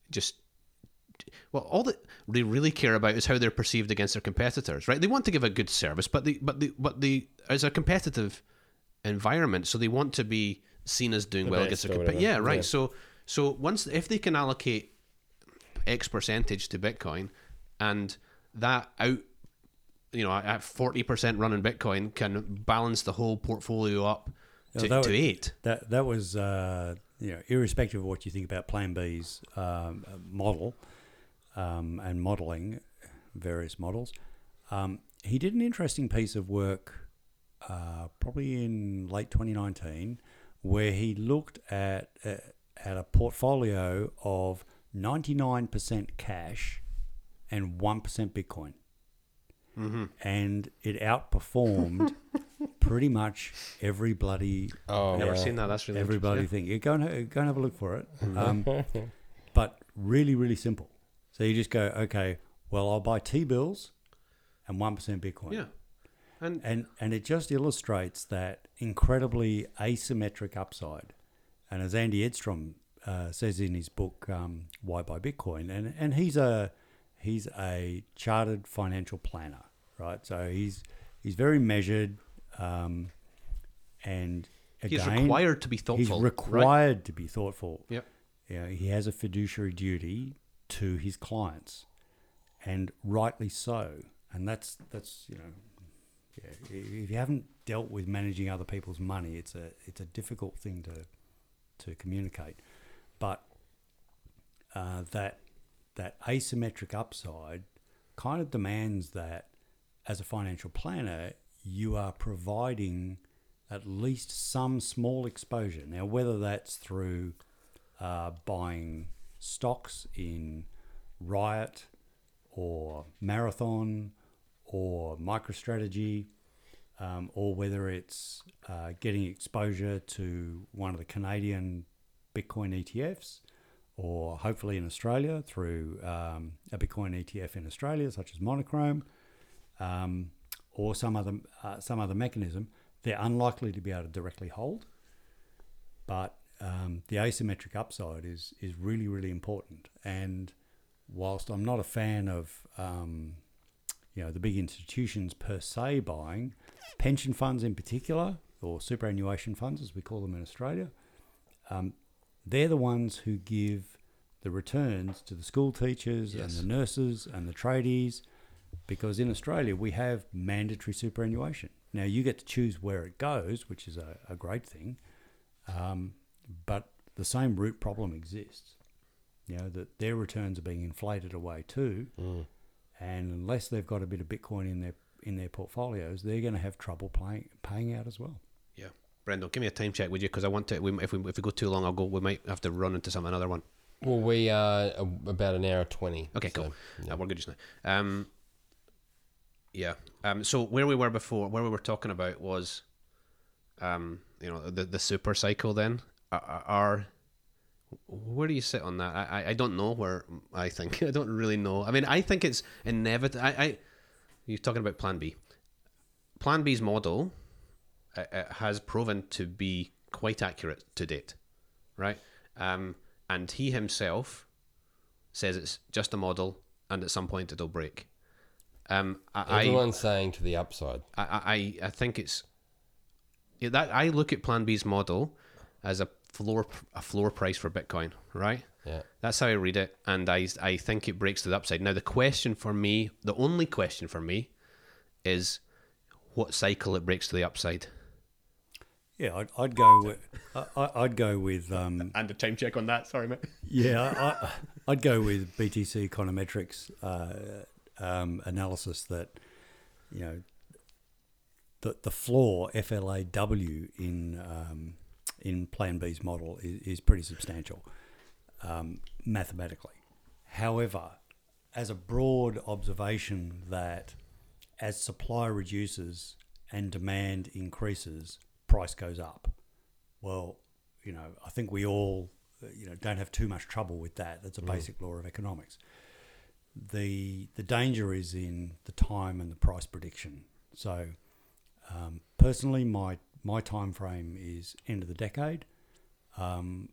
just well, all that they really care about is how they're perceived against their competitors, right? They want to give a good service, but the but the but the as a competitive environment, so they want to be seen as doing The well against their or competitors. Yeah, right. Yeah. So so once if they can allocate X percentage to Bitcoin, and that out, you know, at forty percent running Bitcoin can balance the whole portfolio up to, to would- eight. That that was uh, you know irrespective of what you think about Plan B's um, model um, and modelling various models. Um, he did an interesting piece of work, uh, probably in late 2019, where he looked at uh, at a portfolio of 99% cash and 1% Bitcoin. And it outperformed pretty much every bloody Oh, Never seen that. That's really everybody interesting. think. You go and ha- go and have a look for it. Um, but really, really simple. So you just go, okay, well, I'll buy T bills and one percent Bitcoin. Yeah, and And and it just illustrates that incredibly asymmetric upside. And as Andy Edstrom uh, says in his book um, Why Buy Bitcoin, and and he's a he's a chartered financial planner, right? So he's he's very measured, um, and he's required to be thoughtful. He's right? required to be thoughtful. Yep. You know, he has a fiduciary duty to his clients, and rightly so. And that's that's you know, yeah, if you haven't dealt with managing other people's money, it's a it's a difficult thing to to communicate. But uh, that that asymmetric upside kind of demands that as a financial planner, you are providing at least some small exposure. Now, whether that's through uh, buying stocks in Riot or Marathon or MicroStrategy, um, or whether it's uh, getting exposure to one of the Canadian Bitcoin ETFs, or hopefully in Australia through um, a Bitcoin ETF in Australia, such as Monochrome, um, or some other uh, some other mechanism, they're unlikely to be able to directly hold. But um, the asymmetric upside is is really really important. And whilst I'm not a fan of um, you know the big institutions per se buying, pension funds in particular, or superannuation funds as we call them in Australia, um, they're the ones who give the returns to the school teachers Yes. and the nurses and the tradies, because in Australia we have mandatory superannuation. Now you get to choose where it goes, which is a, a great thing, um, but the same root problem exists. You know that their returns are being inflated away too, and unless they've got a bit of Bitcoin in their in their portfolios, they're going to have trouble paying paying out as well. Yeah, Brendan, give me a time check, would you? Because I want to. We, if we if we go too long, I'll go. We might have to run into some another one. Well, we are uh, about an hour twenty. Okay, so, cool. yeah. Uh, we're good just now. Um, yeah. Um, so where we were before, where we were talking about was, um, you know, the the super cycle. Then are, where do you sit on that? I, I, I don't know where I think. I don't really know. I mean, I think it's inevitable. I, I, you're talking about Plan B. Plan B's model uh, uh, has proven to be quite accurate to date, right? Um, and he himself says it's just a model, and at some point it'll break. Um, I, I, Everyone's saying to the upside. I, I, I think it's yeah, that I look at Plan B's model as a floor a floor price for Bitcoin, right? Yeah. That's how I read it, and I I think it breaks to the upside. Now the question for me, the only question for me, is what cycle it breaks to the upside. Yeah, I'd, I'd go with I, I- I'd go with um, And a time check on that. Sorry, mate. yeah I, I- I'd go with BTC Econometrics uh, um, analysis that you know the the floor FLAW in um, in Plan B's model is, is pretty substantial um, mathematically. However, as a broad observation that as supply reduces and demand increases, price goes up. Well, you know, I think we all, you know, don't have too much trouble with that. That's a basic law of economics. The the danger is in the time and the price prediction. So, um, personally, my my time frame is end of the decade. Um,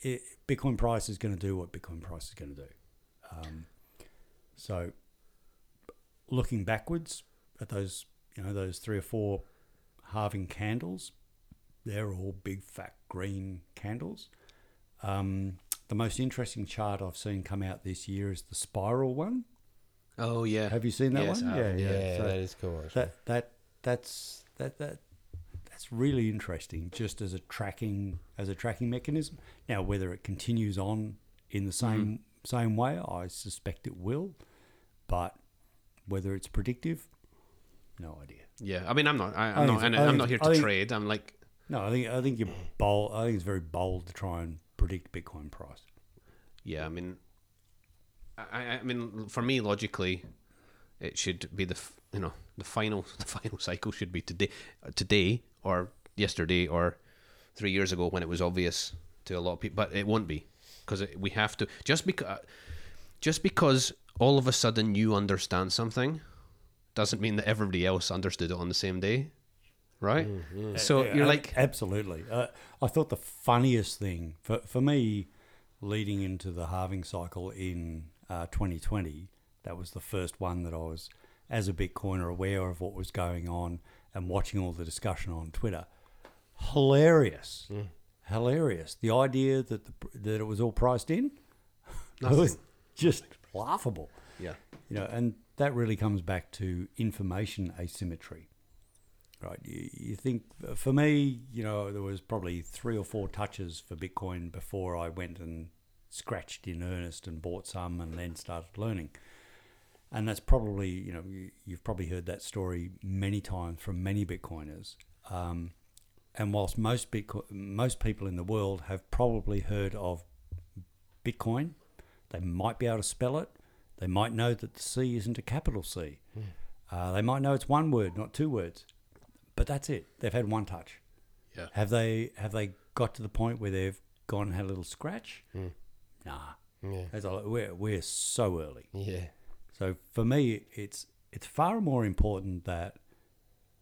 it, Bitcoin price is going to do what Bitcoin price is going to do. Um, so, looking backwards at those, you know, those three or four halving candles, they're all big fat green candles. Um, the most interesting chart I've seen come out this year is the spiral one. Oh yeah. Have you seen that Yes, one? I have. Yeah, So that is cool. Actually. that that that's that that that's really interesting. Just as a tracking as a tracking mechanism. Now, whether it continues on in the mm-hmm. same same way, I suspect it will. But whether it's predictive, no idea. Yeah. I mean, I'm not. I, think not. it's- And I I'm not here to think- trade. I'm like, No, I think I think you're bold. I think it's very bold to try and predict Bitcoin price. yeah. I mean, I, I mean, for me, logically, it should be the you know the final the final cycle should be today, today or yesterday or three years ago when it was obvious to a lot of people, but it won't be because we have to just because just because all of a sudden you understand something doesn't mean that everybody else understood it on the same day, right? So Yeah, you're like, absolutely. Uh, I thought the funniest thing for for me, leading into the halving cycle in uh, 2020, that was the first one that I was, as a Bitcoiner, aware of what was going on and watching all the discussion on Twitter. Hilarious, hilarious. The idea that the, that it was all priced in was just laughable. yeah, You know, and that really comes back to information asymmetry. Right. You, you think, for me, you know, there was probably three or four touches for Bitcoin before I went and scratched in earnest and bought some and then started learning. And that's probably, you know, you, you've probably heard that story many times from many Bitcoiners. Um, and whilst most Bitcoin, most people in the world have probably heard of Bitcoin, they might be able to spell it. They might know that the C isn't a capital C. Uh, they might know it's one word, not two words. But that's it. They've had one touch. Yeah. Have they? Have they got to the point where they've gone and had a little scratch? Hmm. Nah. Yeah. As I, we're we're so early. Yeah. So for me, it's it's far more important that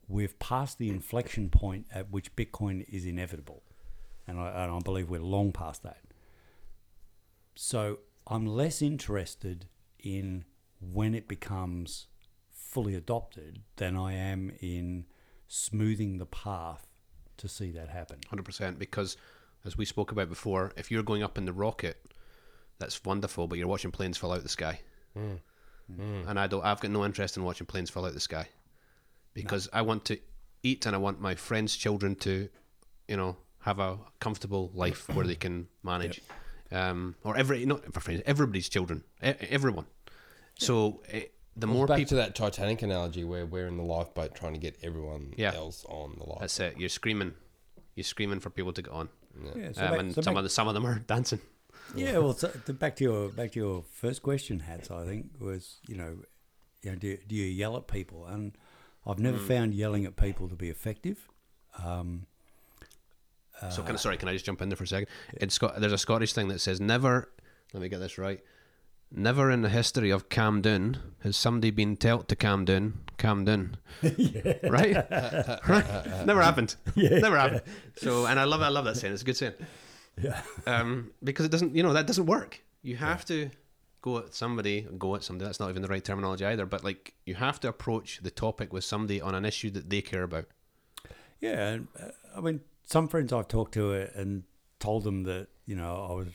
we've passed the inflection point at which Bitcoin is inevitable, and I, and I believe we're long past that. So I'm less interested in when it becomes fully adopted than I am in smoothing the path to see that happen. hundred percent. Because as we spoke about before, if you're going up in the rocket, that's wonderful, but you're watching planes fall out the sky. And I don't. I've got no interest in watching planes fall out the sky because I want to eat and I want my friends' children to, you know, have a comfortable life where they can manage. Um, or every not my friends, everybody's children, everyone. So eh, the more Back people, to that Titanic analogy where we're in the lifeboat trying to get everyone Yeah. else on the lifeboat. that's it. You're screaming, you're screaming for people to get on, Yeah, so um, back- and so some back- of the, some of them are dancing. Yeah, well, so, to back to your back to your first question, Hats. I think was you know, you know, do, do you yell at people? And I've never found yelling at people to be effective. Um, so can I, sorry, can I just jump in there for a second? It's got there's a Scottish thing that says never. Let me get this right. Never in the history of Camden has somebody been told to Camden, Camden. calm down. Right? Never happened. Never happened. So, and I love, I love that saying. It's a good saying. Yeah. Um, because it doesn't, you know, that doesn't work. You have to go at somebody, go at somebody. That's not even the right terminology either. But like, you have to approach the topic with somebody on an issue that they care about. Yeah, and, uh, I mean, some friends I've talked to uh, and told them that you know I was,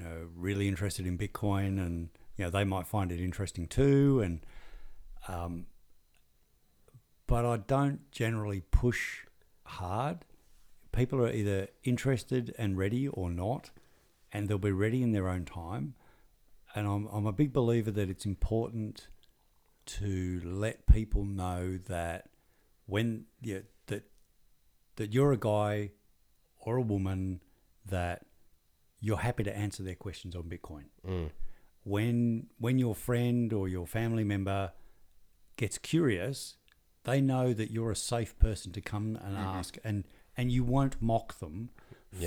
you know, really interested in Bitcoin, and you know they might find it interesting too, and um, but I don't generally push hard. People are either interested and ready or not, and they'll be ready in their own time. And I'm I'm a big believer that it's important to let people know that when yeah, that that you're a guy or a woman that you're happy to answer their questions on Bitcoin. When when your friend or your family member gets curious, they know that you're a safe person to come and ask and and you won't mock them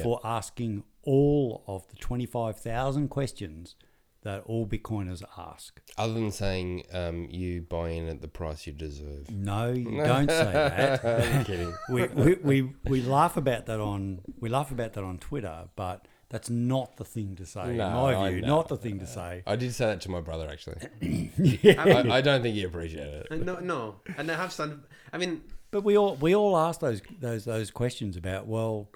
for asking all of the 25,000 questions that all Bitcoiners ask. Other than saying um, you buy in at the price you deserve. No, you don't say that. We, we, we, we laugh about that on we laugh about that on Twitter, but that's not the thing to say. No, in my I view, know. not the thing to say. I did say that to my brother actually. I, I don't think he appreciated it. No, no. And I have some, I mean, But we all we all ask those those those questions about well,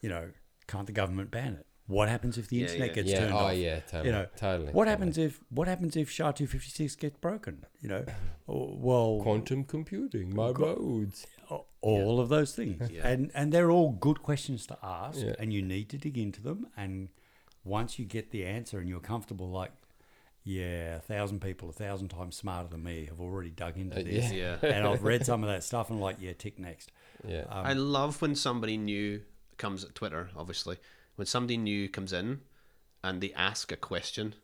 you know, can't the government ban it? What happens if the Yeah, internet yeah. gets Yeah, turned oh, off? yeah, totally, You know, totally, What totally. happens if what happens if SHA two fifty six gets broken? You know, well, Quantum computing, my modes. all of those things Yeah. and and they're all good questions to ask Yeah. and you need to dig into them and once you get the answer and you're comfortable like yeah a thousand people a thousand times smarter than me have already dug into Uh, this yeah. and i've read some of that stuff and like yeah tick next Yeah. I love when somebody new comes at Twitter, obviously. When somebody new comes in and they ask a question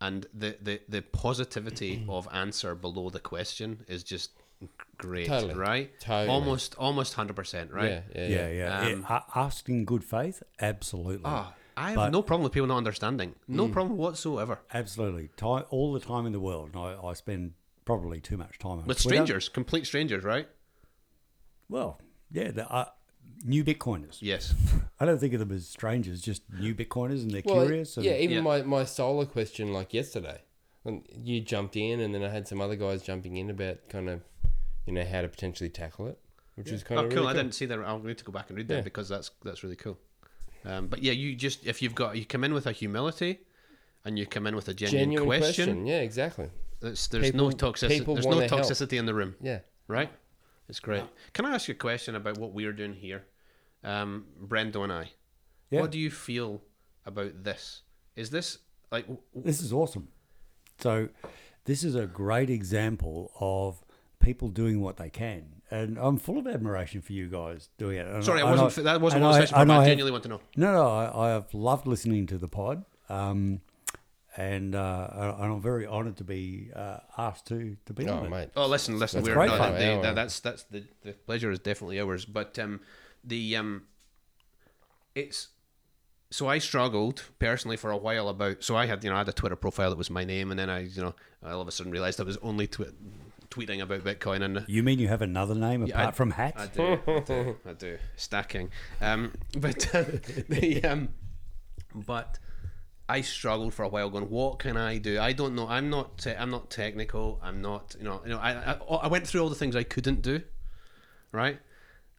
and the, the, the positivity of answer below the question is just great, Totally. right? Totally. Almost almost 100%, right? yeah, yeah, yeah yeah. yeah, Um, Yeah, a- asked in good faith absolutely Ah, I have But- no problem with people not understanding. No Mm. problem whatsoever. absolutely time all the time in the world and i, I spend probably too much time on With Twitter. strangers, complete strangers, right? well yeah the, uh, new bitcoiners Yes. i don't think of them as strangers just new bitcoiners and they're Well, curious and yeah, even Yeah. my, my solar question like yesterday, when you jumped in, and then I had some other guys jumping in about kind of, you know, how to potentially tackle it, which is kind Oh, of cool! really I didn't see that. I'll need to go back and read that Yeah. because that's that's really cool. Um, but yeah, you just if you've got you come in with a humility, and you come in with a genuine, genuine question. question. Yeah, exactly. It's, there's no toxicity. There's no wanna help. toxicity in the room, Yeah. right? It's great. Can I ask you a question about what we're doing here, um, Brendo and I? Yeah. What do you feel about this? Is this like w- This is awesome. So, this is a great example of people doing what they can, and I'm full of admiration for you guys doing it. And sorry, I wasn't. that wasn't what I I- was saying. and but I have- genuinely want to know. No, no, I, I have loved listening to the pod, um, and uh, and I'm very honoured to be uh, asked to to be Oh, on it. mate. Oh, listen, listen. That's we're great not, the- the- that's that's the the pleasure is definitely ours. But um, the um, it's so I struggled personally for a while about. So I had you know I had a Twitter profile that was my name, and then I you know all of a sudden realized I was only twe- tweeting about Bitcoin and. You mean you have another name Yeah, apart I- from Hat? I do, I do, I do. Stacking. Um, but uh, the um, but I struggled for a while, going, "What can I do? I don't know. I'm not. Te- I'm not technical. I'm not. You know. You know. I, I I went through all the things I couldn't do, right?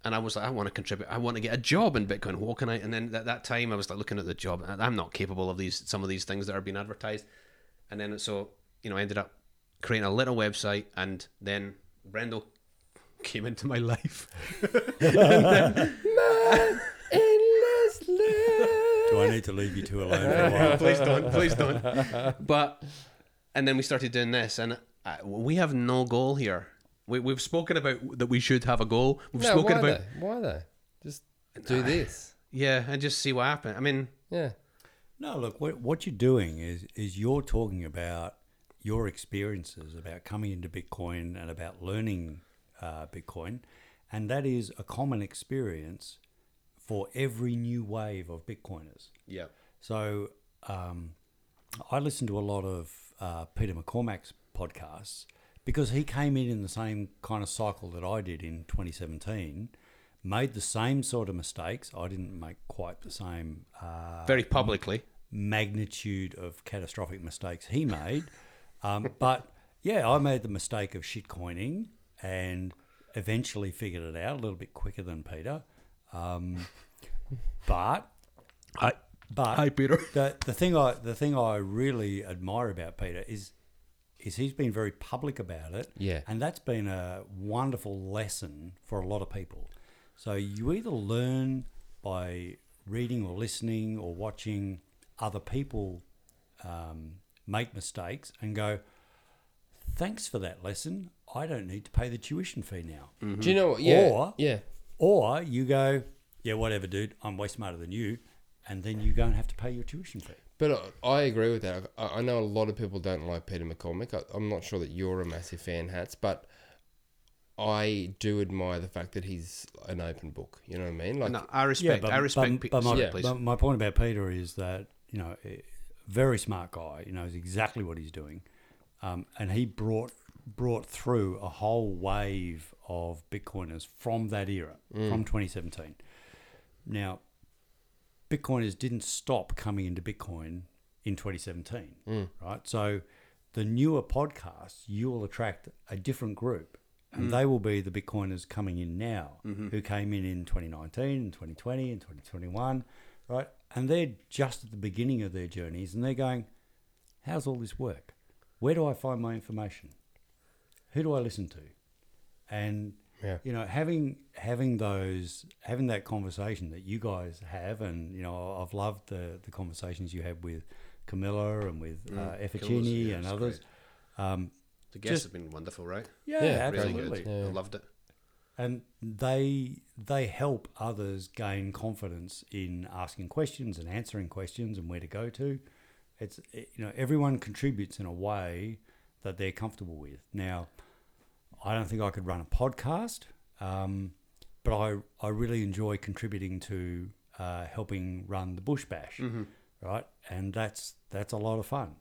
And I was like, I want to contribute. I want to get a job in Bitcoin. What can I? And then at that time, I was like looking at the job. I'm not capable of these. Some of these things that are being advertised. And then so you know, I ended up creating a little website, and then Brendo came into my life. Do I need to leave you two alone for a while? please don't, please don't. But and then we started doing this, and uh, we have no goal here. We, we've spoken about that we should have a goal. We've No, spoken why about though? Why though? Just do this. yeah, and just see what happens. I mean, Yeah. No, look, what, what you're doing is is you're talking about your experiences about coming into Bitcoin and about learning uh, Bitcoin, and that is a common experience for every new wave of Bitcoiners. Yeah. So um, I listen to a lot of uh, Peter McCormack's podcasts because he came in in the same kind of cycle that I did in 2017, made the same sort of mistakes. I didn't make quite the same uh, Very publicly. magnitude of catastrophic mistakes he made. Um, but yeah, I made the mistake of shitcoining and eventually figured it out a little bit quicker than Peter. Um, but Hi. but Hi, Peter. The the thing I the thing I really admire about Peter is is he's been very public about it. Yeah. And that's been a wonderful lesson for a lot of people. So you either learn by reading or listening or watching other people um, make mistakes and go, thanks for that lesson. I don't need to pay the tuition fee now. Do you know what? Yeah. Or- yeah. Or you go, yeah, whatever, dude. I'm way smarter than you. And then you go and have to pay your tuition fee. But I, I agree with that. I, I know a lot of people don't like Peter McCormack. I, I'm not sure that you're a massive fan, Hats, but I do admire the fact that he's an open book. You know what I mean? Like, No, I respect. I respect. but, but my, Yeah. but my point about Peter is that you know, a very smart guy. You knows exactly what he's doing, um, and he brought brought through a whole wave of Bitcoiners from that era, mm. from 2017. Now, Bitcoiners didn't stop coming into Bitcoin in 2017, mm. right? So, the newer podcasts, you will attract a different group, and mm. they will be the Bitcoiners coming in now, mm-hmm. who came in in 2019 and 2020 and 2021, right? And they're just at the beginning of their journeys, and they're going, "How's all this work? Where do I find my information? Who do I listen to?" And Yeah. you know, having having those having that conversation that you guys have, and you know, I've loved the the conversations you have with Camilla and with uh, Efficini yeah, and others. Um, the guests just- have been wonderful, right? yeah, Yeah, Really absolutely. good. I loved it. And they they help others gain confidence in asking questions and answering questions and where to go to. It's it- you know everyone contributes in a way that they're comfortable with. Now, I don't think I could run a podcast, um, but I I really enjoy contributing to uh, helping run the Bush Bash, right? And that's that's a lot of fun.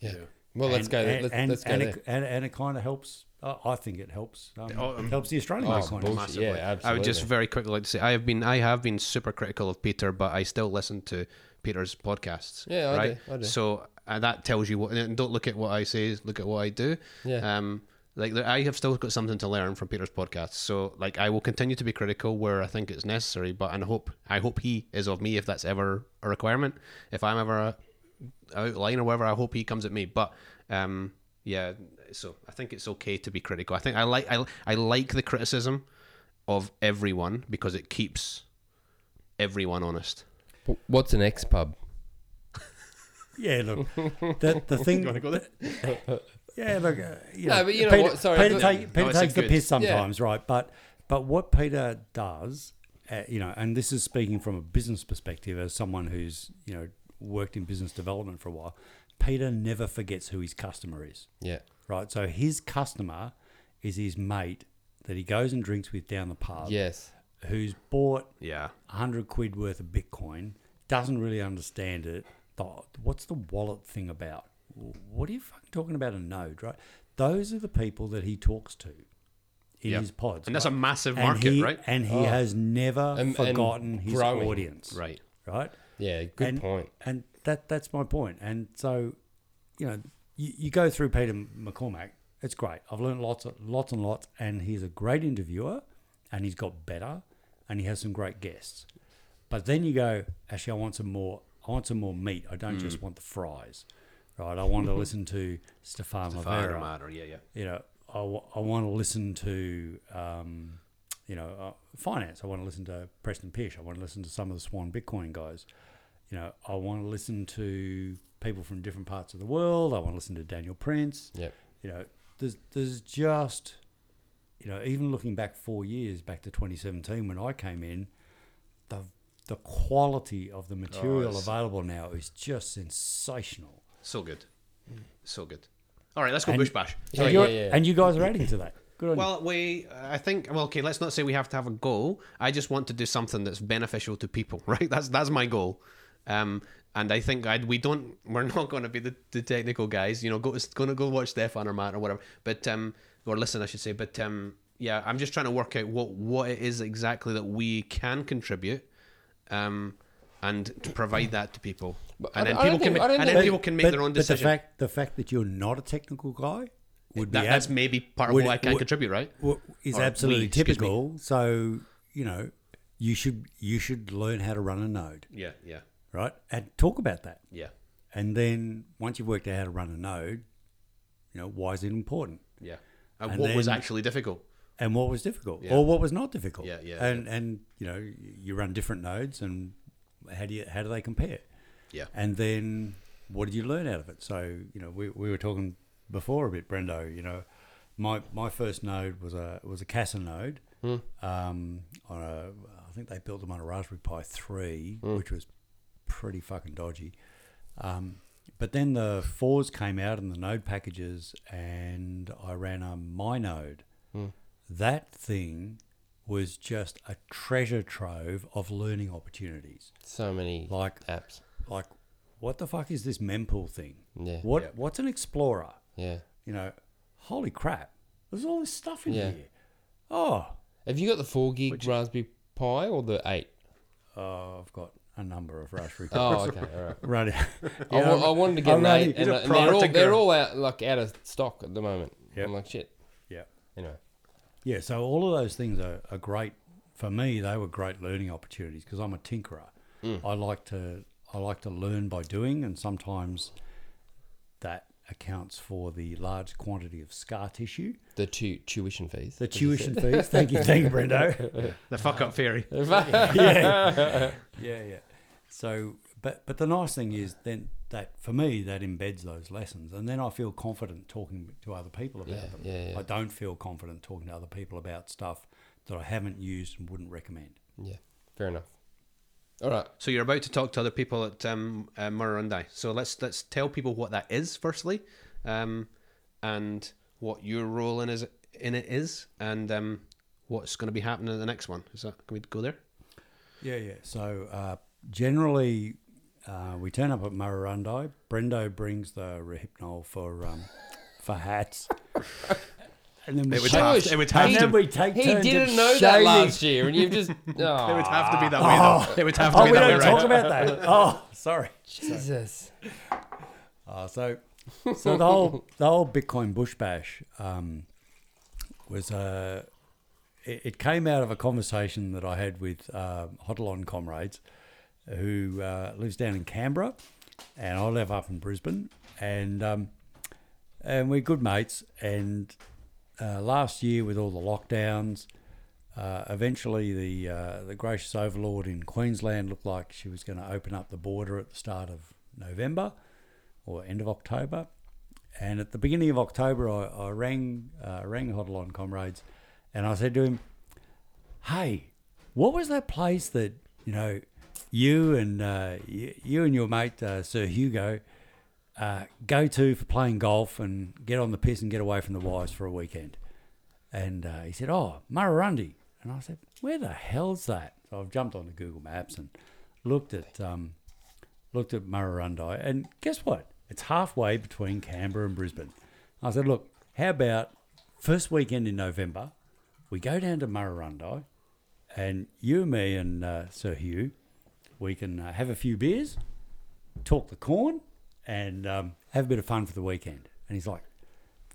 yeah. Well, let's go. And, let's and, let's go and, there. it, and, and it kind of helps. Uh, I think it helps. Um, Oh, um, helps the Australian oh, Bitcoiners. bullshit. Massively. Yeah, I would just very quickly like to say I have been I have been super critical of Peter, but I still listen to Peter's podcasts. Yeah, I right. do, I do. So uh, that tells you what. And don't look at what I say. Look at what I do. Yeah. Um. Like I have still got something to learn from Peter's podcast. So like I will continue to be critical where I think it's necessary. But and I hope I hope he is of me if that's ever a requirement. If I'm ever a outline or whatever, I hope he comes at me. But um. Yeah, so I think it's okay to be critical. I think I like I, I like the criticism of everyone because it keeps everyone honest. What's an X pub? Yeah, look, the the thing. yeah, look, uh, you No, know, but you know Peter, what, sorry, Peter, take, No, Peter a takes the good- piss sometimes, right? But but what Peter does, uh, you know, and this is speaking from a business perspective as someone who's you know worked in business development for a while. Peter never forgets who his customer is, Yeah. right? So his customer is his mate that he goes and drinks with down the pub, Yes. who's bought Yeah. 100 quid worth of Bitcoin, doesn't really understand it. Thought, What's the wallet thing about? What are you fucking talking about a node, right? Those are the people that he talks to in Yeah. his pods. And that's a right? massive And market, he- right? And he Oh. has never And- and forgotten his growing. audience, Right. right? Yeah. Good and, point. And that that's my point. And so, you know, you, you go through Peter McCormack. It's great. I've learned lots, lots and lots. And he's a great interviewer, and he's got better, and he has some great guests. But then you go, actually, I want some more. I want some more meat. I don't Mm. just want the fries, right? I want to listen to Stephan Fire Livera. Yeah, yeah. you know, I, w- I want to listen to, um, you know, uh, finance. I want to listen to Preston Pysh. I want to listen to some of the Swan Bitcoin guys. You know, I want to listen to people from different parts of the world. I want to listen to Daniel Prince. Yep. You know, there's there's just, you know, even looking back four years back to 2017 when I came in, the the quality of the material it's- available now is just sensational. So good. So good. All right, let's go And- bush bash. Yeah, and, you're- yeah, yeah. and you guys are adding to that. Good on you. Well, we, I think, well, okay, let's not say we have to have a goal. I just want to do something that's beneficial to people, right? That's that's my goal. Um, and I think I'd, we don't, we're not going to be the, the technical guys, you know, go, going to go watch Stephan or Matt or whatever, but, um, or listen, I should say, but, um, yeah, I'm just trying to work out what, what it is exactly that we can contribute, um, and to provide that to people. But And then I people can, think- ma- and then people can make their own decisions. but the fact, the fact that you're not a technical guy would that, be that's ab- maybe part of what I can would- contribute, right? is Or absolutely me. typical. So you know, you should you should learn how to run a node, Yeah, yeah, right? And talk about that. yeah, And then once you've worked out how to run a node, you know, why is it important? yeah. And, And what was actually difficult? And what was difficult, Yeah. or what was not difficult? Yeah, yeah, And and you know, you run different nodes, and how do you how do they compare? Yeah. And then what did you learn out of it? So you know, we, we were talking before a bit, Brendo. You know, my my first node was a was a Casa node. Um, on a, I think they built them on a Raspberry Pi three, which was pretty fucking dodgy. Um, but then the fours came out in the node packages, and I ran a myNode. That thing was just a treasure trove of learning opportunities. So many Like apps. like what the fuck is this mempool thing? Yeah. What Yeah. what's an explorer? Yeah. You know, holy crap. There's all this stuff in Yeah. here. Oh, Have you got the four gig Raspberry Pi or the eight? oh, I've got a number of Raspberry Oh, okay, all right. Right. I, wa- I wanted to get an eight, and, and they're all they're all out like out of stock at the moment. Yep. I'm like shit. Yeah. Anyway, Yeah, so all of those things are, are great. For me, they were great learning opportunities because I'm a tinkerer. Mm. I like to I like to learn by doing, and sometimes that accounts for the large quantity of scar tissue. the tu- tuition fees. The tuition fees. Thank you, thank you, Brendo. The fuck up theory. yeah, yeah, yeah. So, but but the nice thing is then that for me that embeds those lessons, and then I feel confident talking to other people about Yeah, them. yeah, yeah. I don't feel confident talking to other people about stuff that I haven't used and wouldn't recommend. Yeah, fair enough. All right. So you're about to talk to other people at um, uh, Murrurundi. So let's let's tell people what that is firstly, um, and what your role in is in it is, and um, what's going to be happening in the next one. Is that can we go there? Yeah, yeah. So uh, generally, uh, we turn up at Murrurundi. Brendo brings the Rohypnol for um, for hats. And then we It would have Shush. to- it would He- have and to- then we take He turns didn't at know that shaving. last year, and you've just. It would have to be that way. Oh. Though. It would have to Oh, be we that way, don't right? talk about that. Oh, sorry. Jesus. Uh, so, so the whole the whole Bitcoin Bush Bash um, was uh, it, it came out of a conversation that I had with uh, Hodelon comrades, who uh, lives down in Canberra, and I live up in Brisbane, and um, and we're good mates. And uh, last year, with all the lockdowns, uh, eventually the uh, the gracious overlord in Queensland looked like she was going to open up the border at the start of November or end of October. And at the beginning of October, I, I rang uh, rang Hodelon comrades, and I said to him, "Hey, what was that place that you know you and uh, you, and your mate uh, Sir Hugo uh, go to for playing golf and get on the piss and get away from the wives for a weekend?" And uh, he said, "Oh, Murrurundi." And I said, "Where the hell's that?" So I've jumped onto Google Maps and looked at um, looked at Murrurundi, and guess what? It's halfway between Canberra and Brisbane. I said, "Look, how about first weekend in November? We go down to Murrurundi, and you, me, and uh, Sir Hugh, we can uh, have a few beers, talk the corn, and um, have a bit of fun for the weekend." And he's like,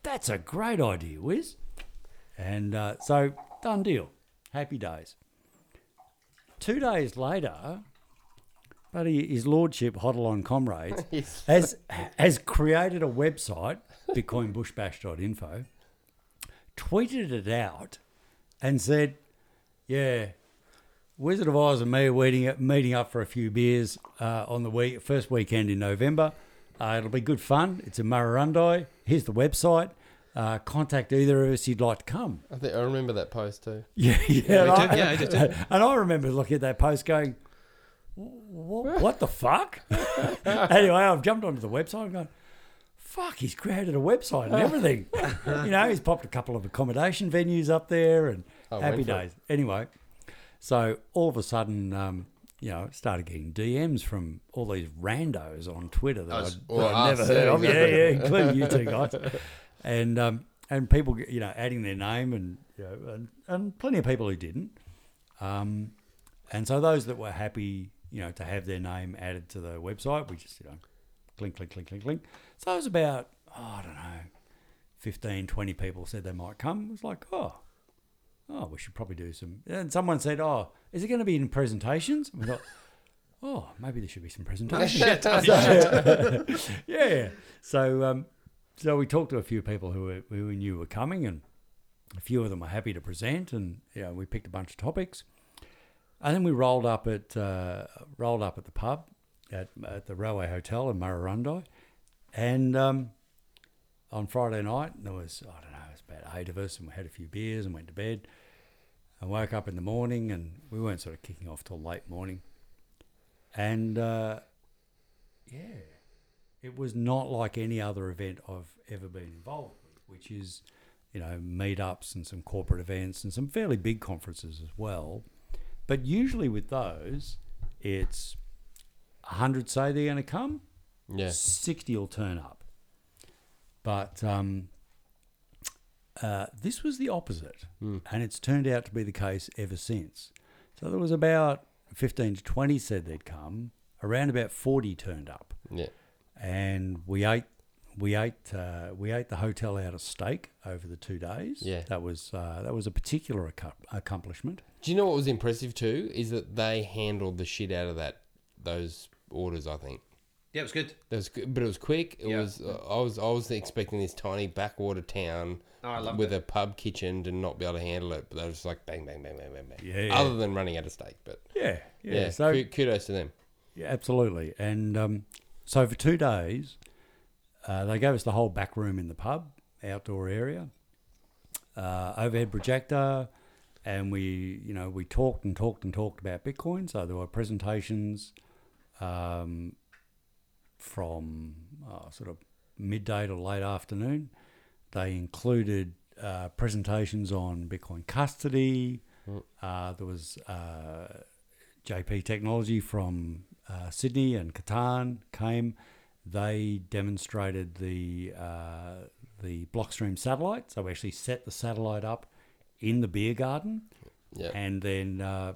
"That's a great idea, Wiz." And uh, so, done deal. Happy days. Two days later, buddy, his lordship, Hodelon Comrades, Yes. has, has created a website, bitcoinbushbash.info, tweeted it out, and said, Yeah, Wizard of Oz and me are meeting, meeting up for a few beers uh, on the week, first weekend in November. Uh, it'll be good fun. It's in Murrurundi. Here's the website. Uh, contact either of us if you'd like to come. I think I remember that post too. Yeah, yeah. we and I- did, yeah, I did too. And I remember looking at that post going, what, what the fuck? anyway, I've jumped onto the website and gone, fuck, he's created a website and everything. you know, he's popped a couple of accommodation venues up there and Oh, happy went for it. days. Anyway, so all of a sudden, um, you know, started getting DMs from all these randos on Twitter that Us. I'd, that I'd never heard of. Yeah, yeah, including you two guys. And um, and people, you know, adding their name and you know, and, and plenty of people who didn't. Um, and so those that were happy, you know, to have their name added to the website, we just, you know, clink, clink, clink, clink, clink. So it was about, oh, I don't know, 15, 20 people said they might come. It was like, oh, oh, we should probably do some. And someone said, oh, is it going to be in presentations? And we thought, oh, maybe there should be some presentations. So- yeah. So, um, so we talked to a few people who, were, who we knew were coming, and a few of them were happy to present, and you know, we picked a bunch of topics. And then we rolled up at uh, rolled up at the pub at, at the Railway Hotel in Murrurundi, and um, on Friday night there was I don't know it was about eight of us, and we had a few beers and went to bed. I woke up in the morning, and we weren't sort of kicking off till late morning, and uh, yeah, it was not like any other event I've ever been involved with, which is you know meetups and some corporate events and some fairly big conferences as well. But usually with those, it's 100 say they're going to come, Yeah. 60 will turn up. But um, uh, this was the opposite, and it's turned out to be the case ever since. So there was about 15 to 20 said they'd come, around about 40 turned up, Yeah. and we ate. We ate uh, we ate the hotel out of steak over the two days. Yeah. that was uh, that was a particular acco- accomplishment. Do you know what was impressive too? Is that they handled the shit out of that those orders. I think. Yeah, it was good. That was, good, but it was quick. It Yeah. was. Uh, I was. I was expecting this tiny backwater town Oh, I loved with it. a pub kitchen to not be able to handle it. But they were just like bang, bang, bang, bang, bang, bang. Yeah, yeah. Other than running out of steak, but Yeah, yeah. yeah. so kudos to them. Yeah, absolutely. And um, so for two days, uh, they gave us the whole back room in the pub, outdoor area, uh, overhead projector, and we, you know, we talked and talked and talked about Bitcoin. So there were presentations um, from uh, sort of midday to late afternoon. They included uh, presentations on Bitcoin custody. Uh, there was uh, JP Technology from uh, Sydney and Ketan came. They demonstrated the uh, the Blockstream satellite. So we actually set the satellite up in the beer garden, Yeah. and then uh,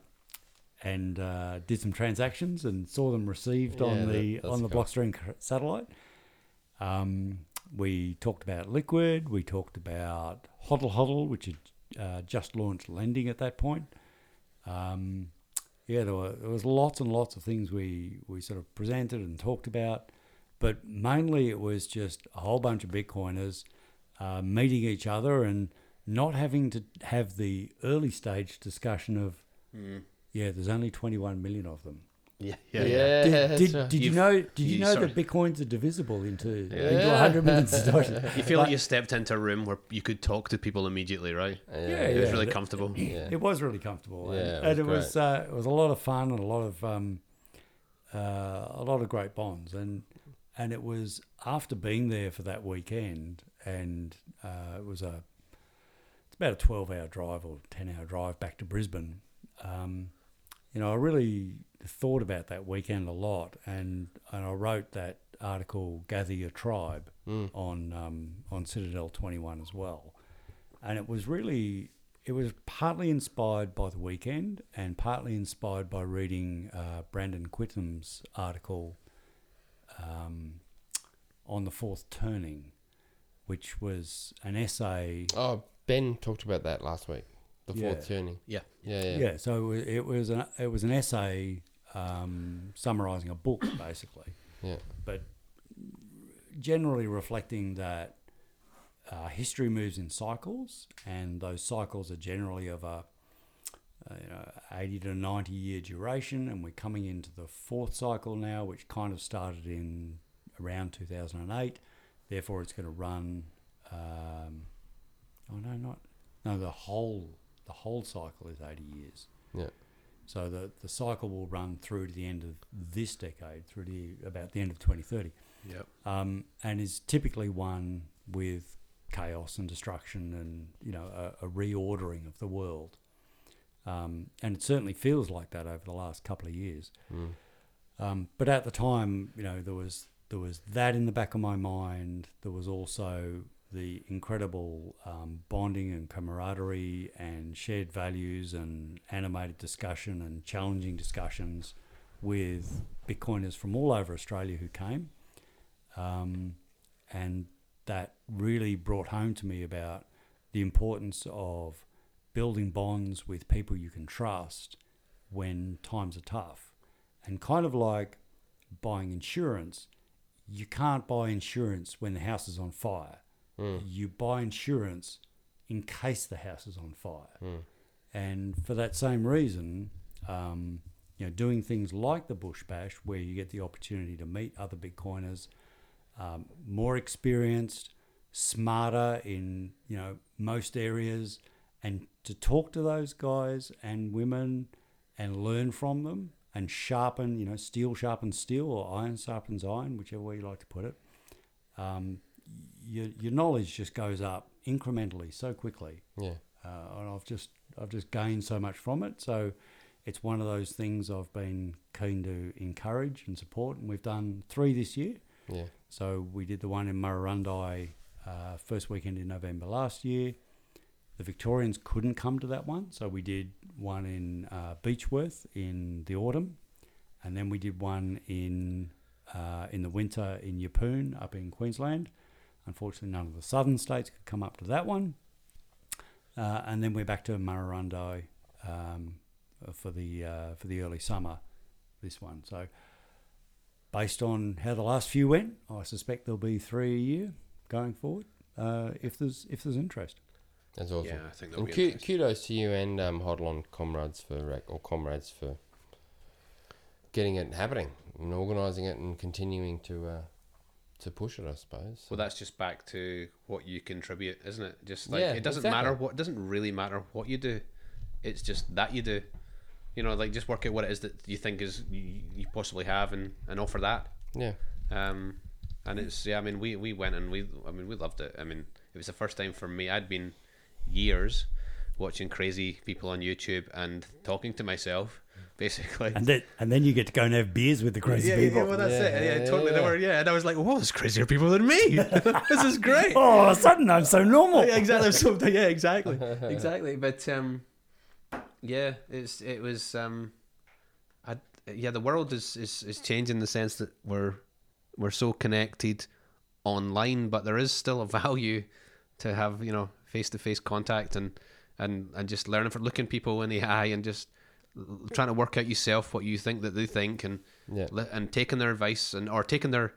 and uh, did some transactions and saw them received Yeah, on the that's on the cool. Blockstream satellite. Um, we talked about Liquid. We talked about Hodl Hodl, which had uh, just launched lending at that point. Um, yeah, there, were, there was lots and lots of things we, we sort of presented and talked about, but mainly it was just a whole bunch of Bitcoiners uh, meeting each other and not having to have the early stage discussion of, yeah, there's only 21 million of them. Yeah, Yeah. Did, that's did, right. did you know? Did you, you know sort that bitcoins are divisible into into Yeah. 100 million satoshis? You feel like you stepped into a room where you could talk to people immediately, right? Yeah. It was yeah. really That- comfortable. Yeah. It was really comfortable, and, Yeah, it and it was was uh, it was a lot of fun and a lot of um, uh, a lot of great bonds, and and it was after being there for that weekend, and uh, it was a it's about a twelve hour drive or ten hour drive back to Brisbane. Um, you know, I really thought about that weekend a lot, and and I wrote that article "Gather Your Tribe" on um, on Citadel Twenty One as well, and it was really it was partly inspired by the weekend and partly inspired by reading uh, Brandon Quittem's article um, on the fourth turning, which was an essay. Oh, Ben talked about that last week. The fourth Yeah. turning. Yeah. Yeah. Yeah. Yeah, so it it was an it was an essay um, summarising a book basically, Yeah. but generally reflecting that uh, history moves in cycles, and those cycles are generally of a uh, you know, 80 to 90 year duration, and we're coming into the fourth cycle now, which kind of started in around 2008. Therefore, it's going to run. Um, oh no, not no. The whole the whole cycle is 80 years. Yeah. So the the cycle will run through to the end of this decade, through to about the end of 2030. Yep. um, and is typically one with chaos and destruction and you know a, a reordering of the world. Um, and it certainly feels like that over the last couple of years. Um, but at the time, you know, there was there was that in the back of my mind. There was also the incredible um, bonding and camaraderie and shared values and animated discussion and challenging discussions with Bitcoiners from all over Australia who came. Um, and that really brought home to me about the importance of building bonds with people you can trust when times are tough. And kind of like buying insurance, you can't buy insurance when the house is on fire. You buy insurance in case the house is on fire. And for that same reason, um, you know, doing things like the Bush Bash, where you get the opportunity to meet other Bitcoiners, um, more experienced, smarter in you know most areas, and to talk to those guys and women and learn from them and sharpen, you know, steel sharpens steel or iron sharpens iron, whichever way you like to put it. Um, your, your knowledge just goes up incrementally so quickly Yeah. uh, and I've just I've just gained so much from it. So it's one of those things I've been keen to encourage and support, and we've done three this year. Yeah. So we did the one in Murrurundi uh, first weekend in November last year. The Victorians couldn't come to that one, so we did one in uh, Beechworth in the autumn, and then we did one in uh, in the winter in Yeppoon up in Queensland. Unfortunately, none of the southern states could come up to that one. Uh, and then we're back to Murrurundi um, for the uh, for the early summer. This one, so based on how the last few went, I suspect there'll be three a year going forward uh, if there's if there's interest. That's awesome. Yeah, I think that'll And be ku- kudos to you and um, Hodlon comrades for or comrades for getting it happening and organising it and continuing to uh, to push it. I suppose. Well, that's just back to what you contribute, isn't it? Just like Yeah, it doesn't exactly. matter what it doesn't really matter what you do. It's just that you do. You know, like just work out what it is that you think is you, you possibly have and, and offer that. yeah. Um, and it's yeah. I mean, we we went and we I mean we loved it. I mean, it was the first time for me. I'd been years watching crazy people on YouTube and talking to myself, basically. And then and then you get to go and have beers with the crazy yeah, people. yeah, well, that's Yeah, it. Yeah, yeah, totally. They yeah. were, yeah, and I was like, "Whoa, there's crazier people than me. this is great." oh, all of a sudden I'm so normal. yeah, exactly. So, yeah, exactly, exactly. But um, yeah, it's it was um, I yeah, the world is is is changing in the sense that we're we're so connected online, but there is still a value to have you know face to face contact and and and just learning for looking people in the eye and just l- trying to work out yourself what you think that they think and Yeah. and taking their advice and or taking their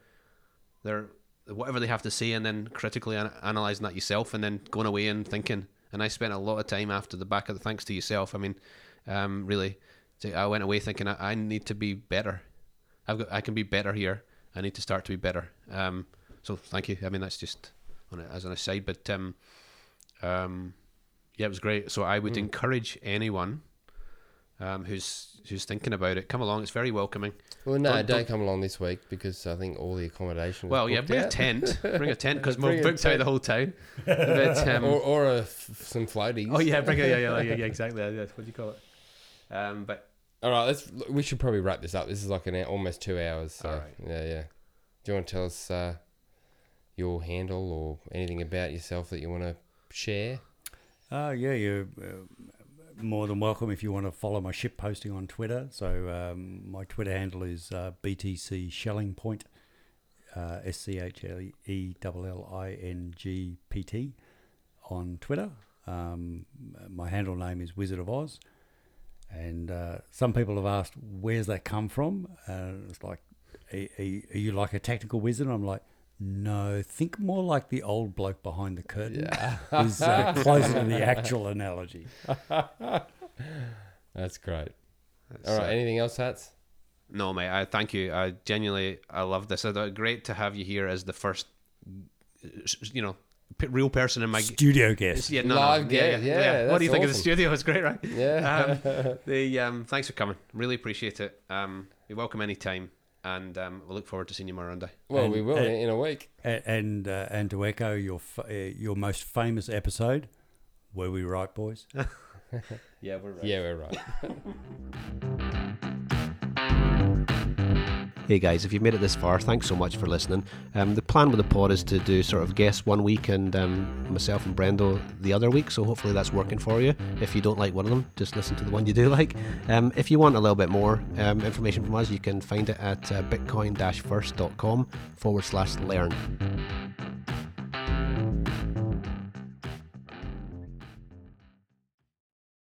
their whatever they have to say and then critically an- analyzing that yourself and then going away and thinking. And I spent a lot of time after the back of the thanks to yourself I mean um, really I went away thinking I, I need to be better. I've got I can be better here. I need to start to be better. Um, so thank you. I mean that's just on a, as an aside but um, um, yeah it was great. So I would encourage anyone um, who's who's thinking about it come along it's very welcoming Well, no, Don't- don't, don't- come along this week because I think all the accommodation. was Well, yeah, booked bring a tent. Bring a tent because Bring we've a booked out the whole town. But, um, or or a f- some floaties. oh yeah, bring a, yeah, yeah, yeah, yeah, exactly. Yeah, what do you call it? Um, but All right, let's. We should probably wrap this up. This is like an hour, almost two hours. So, All right. Yeah, yeah. Do you want to tell us uh, your handle or anything about yourself that you want to share? Uh, yeah, you're uh, more than welcome if you want to follow my ship posting on Twitter. So um, my Twitter handle is uh, BTC Schelling Point, uh, S C H L E L L I N G P T on Twitter. Um, my handle name is Wizard of Oz. And uh, some people have asked, where's that come from? Uh, it's like, are, are you- like a technical wizard? I'm like, no, think more like the old bloke behind the curtain is uh, closer to the actual analogy. That's great. that's, All right. anything else, Hats? no, mate. I thank you. I genuinely, I love this. I thought great to have you here as the first, you know, p- real person in my Studio guest. yeah, no, Live no, yeah, guest, yeah, yeah, What do you that's think of the studio? It's great, right? Yeah. Um, the um, thanks for coming. Really appreciate it. Um, you're welcome anytime. And um, we'll look forward to seeing you, Miranda. Well, And- we will and- in a week. And uh, and to echo your fa- uh, your most famous episode, were we right, boys? Yeah, we're right. Yeah, we're right. Hey guys, if you've made it this far, thanks so much for listening. Um, the plan with the pod is to do sort of guests one week and um, myself and Brendo the other week, so hopefully that's working for you. If you don't like one of them, just listen to the one you do like. Um, if you want a little bit more um, information from us, you can find it at uh, bitcoin-first.com forward slash learn.